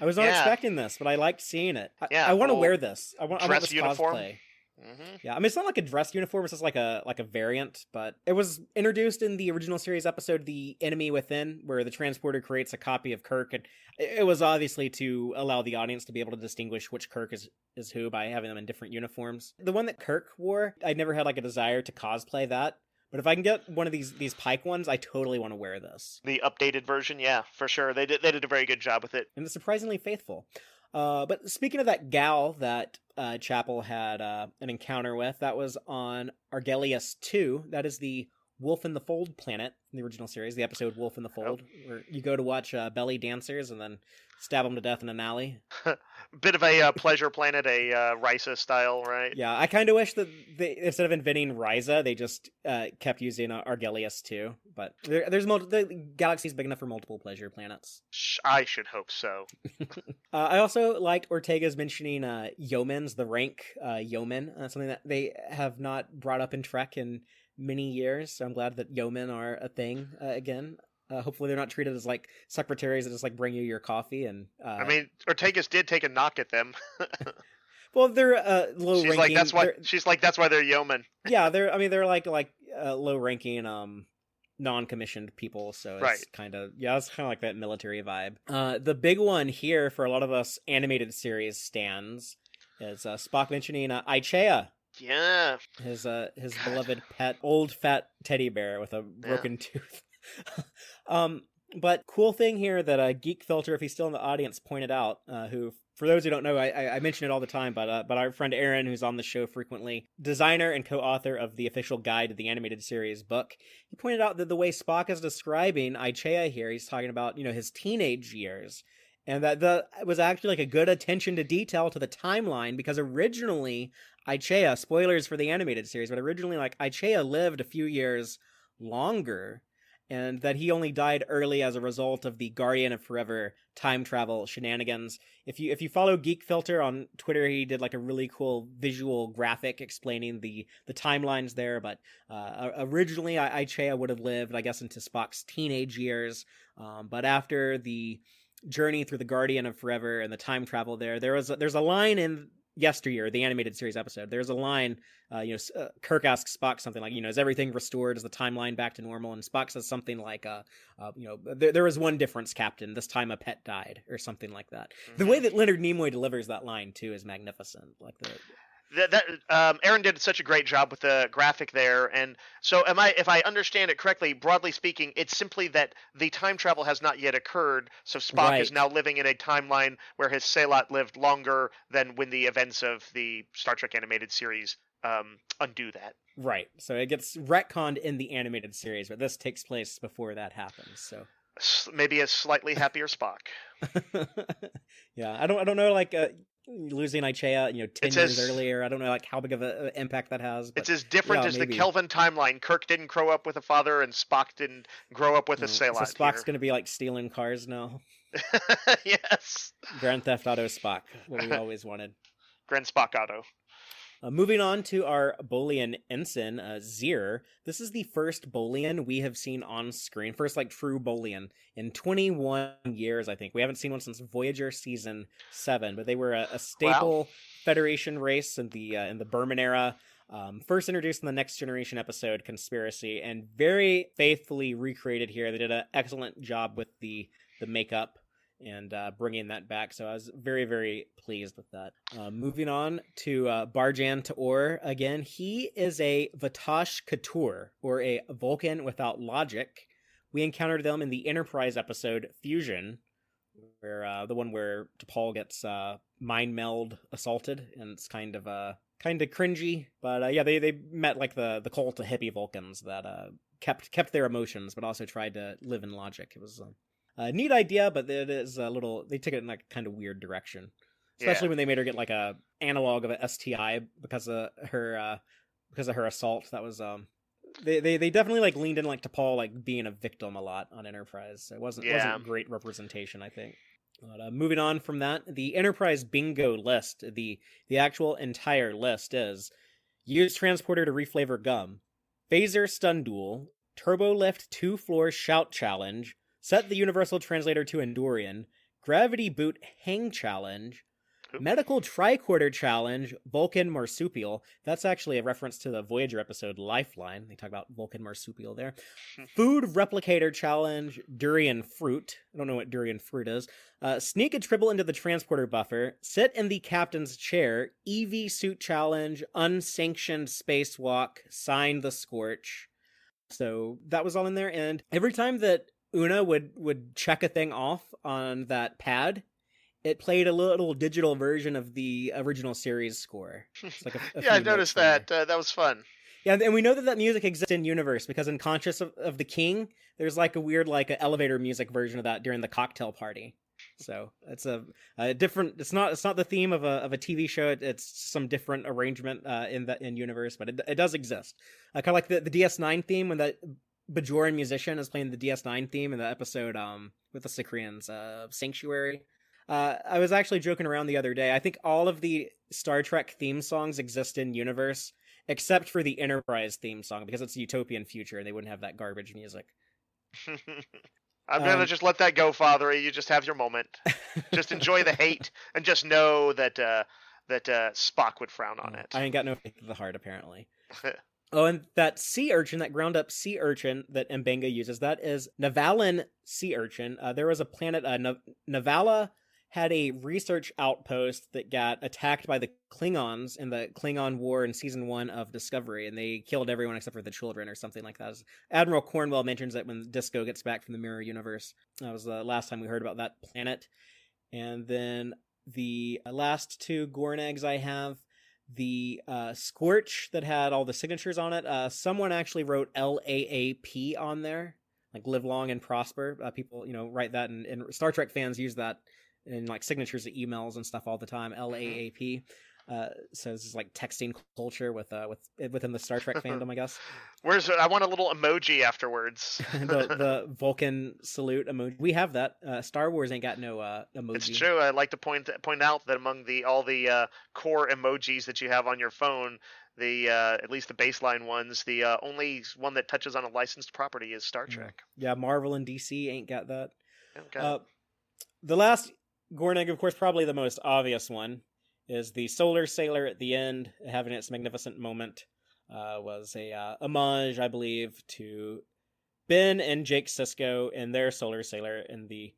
I was not Yeah. expecting this, but I liked seeing it. I, Yeah, I want to wear this. I want, I want dress this uniform. cosplay. hmm Yeah, I mean it's not like a dress uniform; it's just like a like a variant. But it was introduced in the original series episode, "The Enemy Within," where the transporter creates a copy of Kirk, and it was obviously to allow the audience to be able to distinguish which Kirk is is who by having them in different uniforms. The one that Kirk wore, I never had like a desire to cosplay that. But if I can get one of these these Pike ones, I totally want to wear this. the updated version yeah for sure they did they did a very good job with it and it's surprisingly faithful. Uh, but speaking of that gal that uh, Chapel had uh, an encounter with, that was on Argelius 2. That is the Wolf in the Fold planet in the original series, the episode Wolf in the Fold, where you go to watch uh, belly dancers and then stab them to death in an alley. *laughs* Bit of a uh, pleasure planet, a uh, Risa style, right? Yeah, I kind of wish that they instead of inventing Risa, they just uh, kept using uh, Argelius 2. But there, there's mul- the galaxy's big enough for multiple pleasure planets. I should hope so. *laughs* Uh, I also liked Ortegas mentioning uh, yeomans, the rank uh, yeoman. Uh, something that they have not brought up in Trek in many years. So I'm glad that yeomen are a thing uh, again. Uh, hopefully, they're not treated as like secretaries that just like bring you your coffee and. Uh, I mean, Ortegas did take a knock at them. *laughs* well, they're uh, low she's ranking. like, that's why. they're- She's like, that's why they're yeomen. yeah, they're. I mean, they're like like uh, low ranking, um, non-commissioned people. So it's Right. kind of yeah, it's kind of like that military vibe. Uh, the big one here for a lot of us animated series stands is uh, Spock mentioning uh, I-Chaya, Yeah. his uh his God. beloved pet, old fat teddy bear with a broken tooth. *laughs* um, but cool thing here that uh, Geek Filter, if he's still in the audience, pointed out, uh, who for those who don't know, I, I, mention it all the time, but uh, but our friend Aaron, who's on the show frequently, designer and co-author of the official guide to the animated series book, he pointed out that the way Spock is describing I-Chaya here, he's talking about you know his teenage years. And that the was actually like a good attention to detail to the timeline because originally I-Chaya, spoilers for the animated series, but originally like I-Chaya lived a few years longer and that he only died early as a result of the Guardian of Forever time travel shenanigans. If you if you follow Geek Filter on Twitter, he did like a really cool visual graphic explaining the the timelines there. But uh, originally, I- I-Chaya would have lived, I guess, into Spock's teenage years. Um, but after the journey through the Guardian of Forever and the time travel there, there was a, there's a line in yesteryear the animated series episode there's a line uh, you know uh, kirk asks spock something like you know is everything restored? Is the timeline back to normal? And spock says something like uh, uh you know there, there was one difference captain. This time a pet died or something like that. The way that leonard nimoy delivers that line too is magnificent like the that, that um, Aaron did such a great job with the graphic there, and so am I. If I understand it correctly, broadly speaking, it's simply that the time travel has not yet occurred. So Spock is now living in a timeline where his sehlat lived longer than when the events of the Star Trek animated series um, undo that. right so it gets retconned in the animated series but this takes place before that happens so Maybe a slightly happier Spock. *laughs* yeah, I don't, I don't know, like uh, losing I-Chaya, you know, ten It's years as- earlier. I don't know, like how big of an uh, impact that has. But It's as different yeah, as maybe. the Kelvin timeline. Kirk didn't grow up with a father, and Spock didn't grow up with a know, so. Spock's gonna be like stealing cars now. *laughs* yes, Grand Theft Auto Spock, what we *laughs* always wanted. Grand Spock Auto. Uh, moving on to our Bolian ensign, uh, Zir. This is the first Bolian we have seen on screen, first like true Bolian in 21 years, I think. We haven't seen one since Voyager season seven, but they were a, a staple Federation race in the uh, in the Berman era. Um, first introduced in the Next Generation episode, Conspiracy, and very faithfully recreated here. They did an excellent job with the the makeup and uh, bringing that back. So I was very, very pleased with that. Uh, moving on to uh, Barjan Taor again. He is a V'tosh ka'tur, or a Vulcan without logic. We encountered them in the Enterprise episode Fusion, where uh, the one where T'Pol gets uh, mind meld assaulted, and it's kind of uh, kind of cringy. But uh, yeah, they they met like the the cult of hippie Vulcans that uh, kept kept their emotions, but also tried to live in logic. It was. Uh, a neat idea, but it is a little. They took it in like kind of weird direction, especially Yeah. when they made her get like a analog of a STI because of her uh, because of her assault. That was um. They, they they definitely like leaned in like T'Pol like being a victim a lot on Enterprise. It wasn't Yeah. wasn't great representation, I think. But, uh, moving on from that, the Enterprise bingo list, the the actual entire list is use transporter to reflavor gum, phaser stun duel, turbo lift two floor shout challenge, set the universal translator to Andorian, gravity boot hang challenge, Oop. medical tricorder challenge, Vulcan marsupial. That's actually a reference to the Voyager episode Lifeline. They talk about Vulcan marsupial there. Food replicator challenge, durian fruit. I don't know what durian fruit is. Uh, sneak a tribble into the transporter buffer. Sit in the captain's chair. EV suit challenge. Unsanctioned spacewalk. Sign the scorch. So that was all in there. And every time that Una would would check a thing off on that pad, it played a little digital version of the original series score. It's like a, a *laughs* yeah, I noticed that. Uh, that was fun. Yeah, and we know that that music exists in universe because in Conscience of, of the King, there's like a weird like a elevator music version of that during the cocktail party. So it's a, a different. It's not. It's not the theme of a of a TV show. It, it's some different arrangement uh, in the in universe, but it, it does exist. Uh, kind of like the, the DS9 theme when that Bajoran musician is playing the DS9 theme in the episode um with the Cyprians, uh, Sanctuary. Uh, I was actually joking around the other day. I think all of the Star Trek theme songs exist in universe except for the Enterprise theme song because it's a utopian future and they wouldn't have that garbage music. *laughs* I'm gonna Um, just let that go, Father. You just have your moment. *laughs* just enjoy the hate and just know that uh, that uh, Spock would frown on it. I ain't got no faith in the heart, apparently. *laughs* oh, and that sea urchin, that ground up sea urchin that Mbenga uses, that is Navalan sea urchin. Uh, there was a planet, uh, Nav- Navala had a research outpost that got attacked by the Klingons in the Klingon War in season one of Discovery, and they killed everyone except for the children or something like that. Admiral Cornwell mentions it when Disco gets back from the Mirror Universe. That was the last time we heard about that planet. And then the last two Gorn eggs I have the uh, Scorch that had all the signatures on it. Uh, someone actually wrote L A A P on there, like live long and prosper. Uh, people, you know, write that, and, and Star Trek fans use that in like signatures of emails and stuff all the time. L A A P. Uh, so this is like texting culture with uh with within the Star Trek *laughs* fandom, I guess. Where's I want a little emoji afterwards. *laughs* the the *laughs* Vulcan salute emoji. We have that. Uh, Star Wars ain't got no uh emoji. It's true. I'd like to point point out that among the all the uh, core emojis that you have on your phone, the uh, at least the baseline ones, the uh, only one that touches on a licensed property is Star Mm. Trek. Yeah, Marvel and DC ain't got that. Okay. Uh, the last Gorn egg, of course, probably the most obvious one, is the Solar Sailor at the end, having its magnificent moment. Uh, was a uh, homage, I believe, to Ben and Jake Sisko and their Solar Sailor in the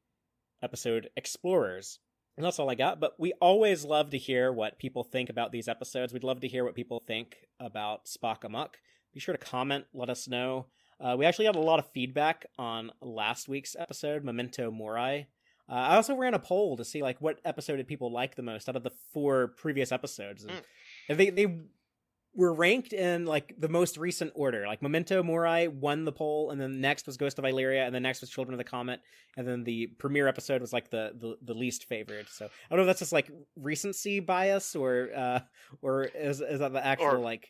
episode Explorers. And that's all I got. But we always love to hear what people think about these episodes. We'd love to hear what people think about Spock Amok. Be sure to comment, let us know. Uh, we actually had a lot of feedback on last week's episode, Memento Mori. Uh, I also ran a poll to see like what episode did people like the most out of the four previous episodes, and Mm. and they they were ranked in like the most recent order. Like Memento Mori won the poll, and then next was Ghost of Illyria, and then next was Children of the Comet, and then the premiere episode was like the the, the least favored. So I don't know if that's just like recency bias or uh or is is that the actual Or- like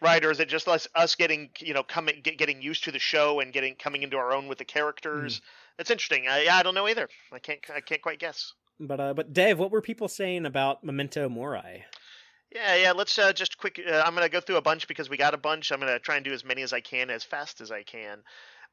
Right, or is it just us us getting you know coming get, getting used to the show and getting coming into our own with the characters? It's interesting. I, yeah, I don't know either. I can't I can't quite guess. but uh but Dave, what were people saying about Memento Mori? Yeah, yeah. Let's uh, just quick. Uh, I'm gonna go through a bunch because we got a bunch. I'm gonna try and do as many as I can as fast as I can.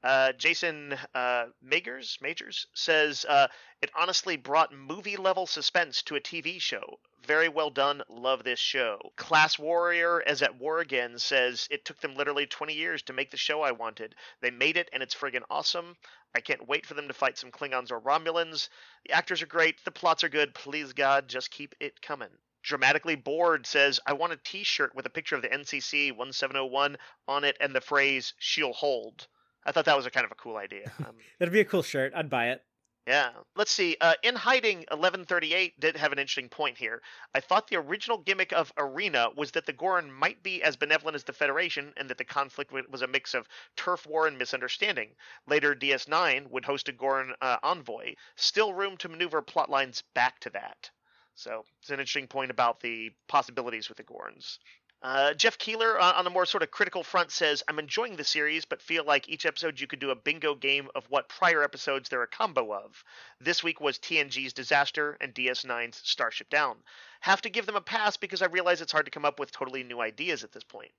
Uh, Jason uh, Magers Majors says uh, it honestly brought movie level suspense to a TV show. Very well done. Love this show. Class Warrior, as at War Again, says it took them literally 20 years to make the show I wanted. They made it, and it's friggin' awesome. I can't wait for them to fight some Klingons or Romulans. The actors are great. The plots are good. Please God, just keep it coming dramatically bored says i want a t-shirt with a picture of the ncc 1701 on it and the phrase she'll hold i thought that was a kind of a cool idea. *laughs* Um, That'd be a cool shirt. I'd buy it. yeah. Let's see. Uh, in hiding 1138 did have an interesting point here. I thought the original gimmick of arena was that the Gorn might be as benevolent as the federation and that the conflict was a mix of turf war and misunderstanding. Later ds9 would host a Gorn uh, envoy. Still room to maneuver plot lines back to that. So it's an interesting point about the possibilities with the Gorns. Uh, Jeff Keeler, uh, on a more sort of critical front, says, I'm enjoying the series, but feel like each episode you could do a bingo game of what prior episodes they're a combo of. This week was TNG's Disaster and DS9's Starship Down. Have to give them a pass because I realize it's hard to come up with totally new ideas at this point.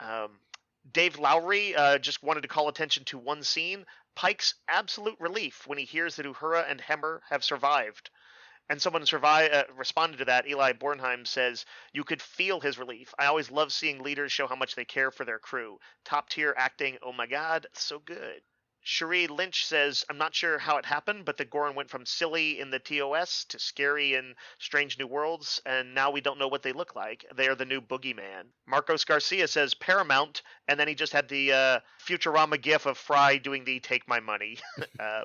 Um, Dave Lowry uh, just wanted to call attention to one scene Pike's absolute relief when he hears that Uhura and Hemmer have survived. And someone uh, responded to that. Eli Bornheim says, You could feel his relief. I always love seeing leaders show how much they care for their crew. Top tier acting. Oh my God, so good. Cherie Lynch says, I'm not sure how it happened, but the Gorn went from silly in the TOS to scary in Strange New Worlds, and now we don't know what they look like. They are the new boogeyman. Marcos Garcia says Paramount, and then he just had the uh, Futurama gif of Fry doing the take my money. uh,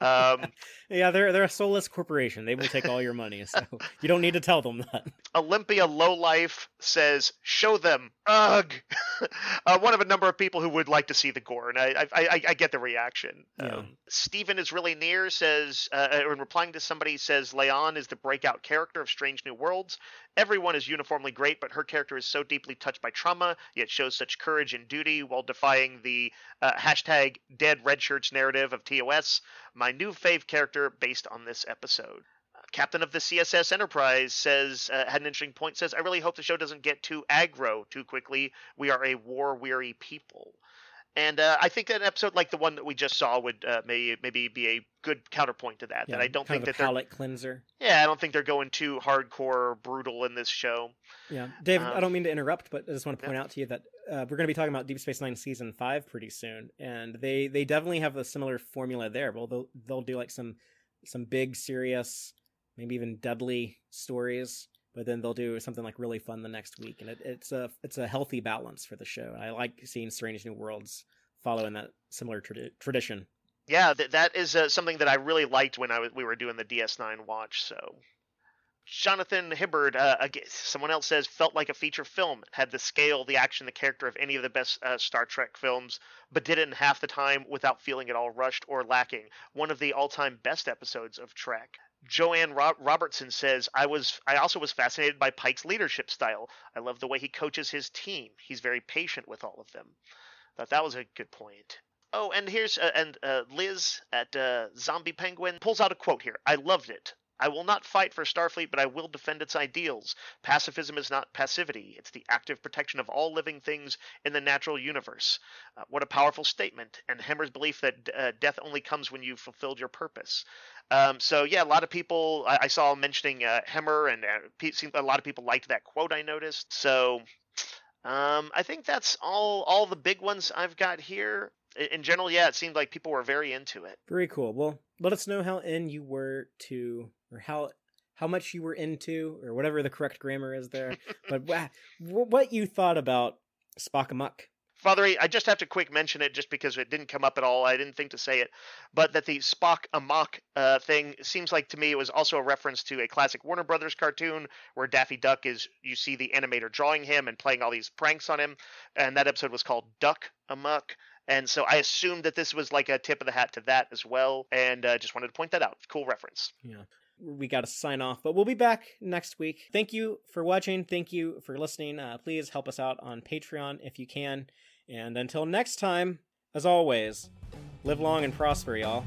*laughs* um, *laughs* yeah, they're, they're a soulless corporation. They will take all your money, so *laughs* you don't need to tell them that. Olympia Lowlife says, show them. Ugh. uh, one of a number of people who would like to see the Gorn. I, I, I, I get the reaction. Yeah. Um, Stephen is really near says, uh, uh, in replying to somebody, says Leon is the breakout character of Strange New Worlds. Everyone is uniformly great, but her character is so deeply touched by trauma, yet shows such courage and duty while defying the uh, hashtag dead red shirts narrative of TOS. My new fave character based on this episode uh, captain of the CSS Enterprise says uh, had an interesting point. Says I really hope the show doesn't get too aggro too quickly. We are a war weary people. And uh, I think that an episode like the one that we just saw would uh, maybe maybe be a good counterpoint to that. Yeah, that I don't think that palate cleanser. Yeah, I don't think they're going too hardcore brutal in this show. Yeah, Dave, um, I don't mean to interrupt, but I just want to point yeah. out to you that uh, we're going to be talking about Deep Space Nine season five pretty soon, and they they definitely have a similar formula there. Well, they'll they'll do like some some big serious, maybe even deadly stories but then they'll do something like really fun the next week, and it, it's a it's a healthy balance for the show. I like seeing Strange New Worlds following that similar tra- tradition. Yeah, th- that is uh, something that I really liked when I w- we were doing the DS9 watch. So, Jonathan Hibbard, uh, someone else says, felt like a feature film. Had the scale, the action, the character of any of the best uh, Star Trek films, but did it in half the time without feeling at all rushed or lacking. One of the all-time best episodes of Trek. Joanne Ro- Robertson says, "I was I also was fascinated by Pike's leadership style. I love the way he coaches his team. He's very patient with all of them." Thought that was a good point. Oh, and here's uh, and uh, Liz at uh, Zombie Penguin pulls out a quote here. I loved it. I will not fight for Starfleet, but I will defend its ideals. Pacifism is not passivity, it's the active protection of all living things in the natural universe. Uh, what a powerful statement, and Hemmer's belief that uh, death only comes when you've fulfilled your purpose. Um, so, yeah, a lot of people, I, I saw mentioning uh, Hemmer, and uh, a lot of people liked that quote I noticed. So, um, I think that's all all the big ones I've got here. In general, yeah, it seemed like people were very into it. Very cool. Well, let us know how in you were to, or how how much you were into, or whatever the correct grammar is there. *laughs* but what you thought about Spock Amok. Father, I just have to quick mention it just because it didn't come up at all. I didn't think to say it, but that the Spock Amok uh, thing seems like to me it was also a reference to a classic Warner Brothers cartoon where Daffy Duck is you see the animator drawing him and playing all these pranks on him, and that episode was called Duck Amok. And so I assumed that this was like a tip of the hat to that as well, and uh, just wanted to point that out. Cool reference. Yeah we got to sign off, but we'll be back next week. Thank you for watching. Thank you for listening. Uh, please help us out on Patreon if you can. And until next time, as always, live long and prosper, y'all.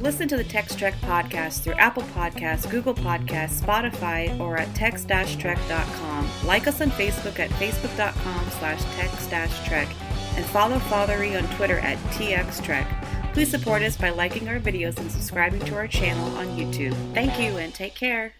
Listen to the Text Trek podcast through Apple Podcasts, Google Podcasts, Spotify, or at text-trek.com. Like us on Facebook at facebook.com slash text-trek and follow Fathery on Twitter at txtrek. Please support us by liking our videos and subscribing to our channel on YouTube. Thank you and take care.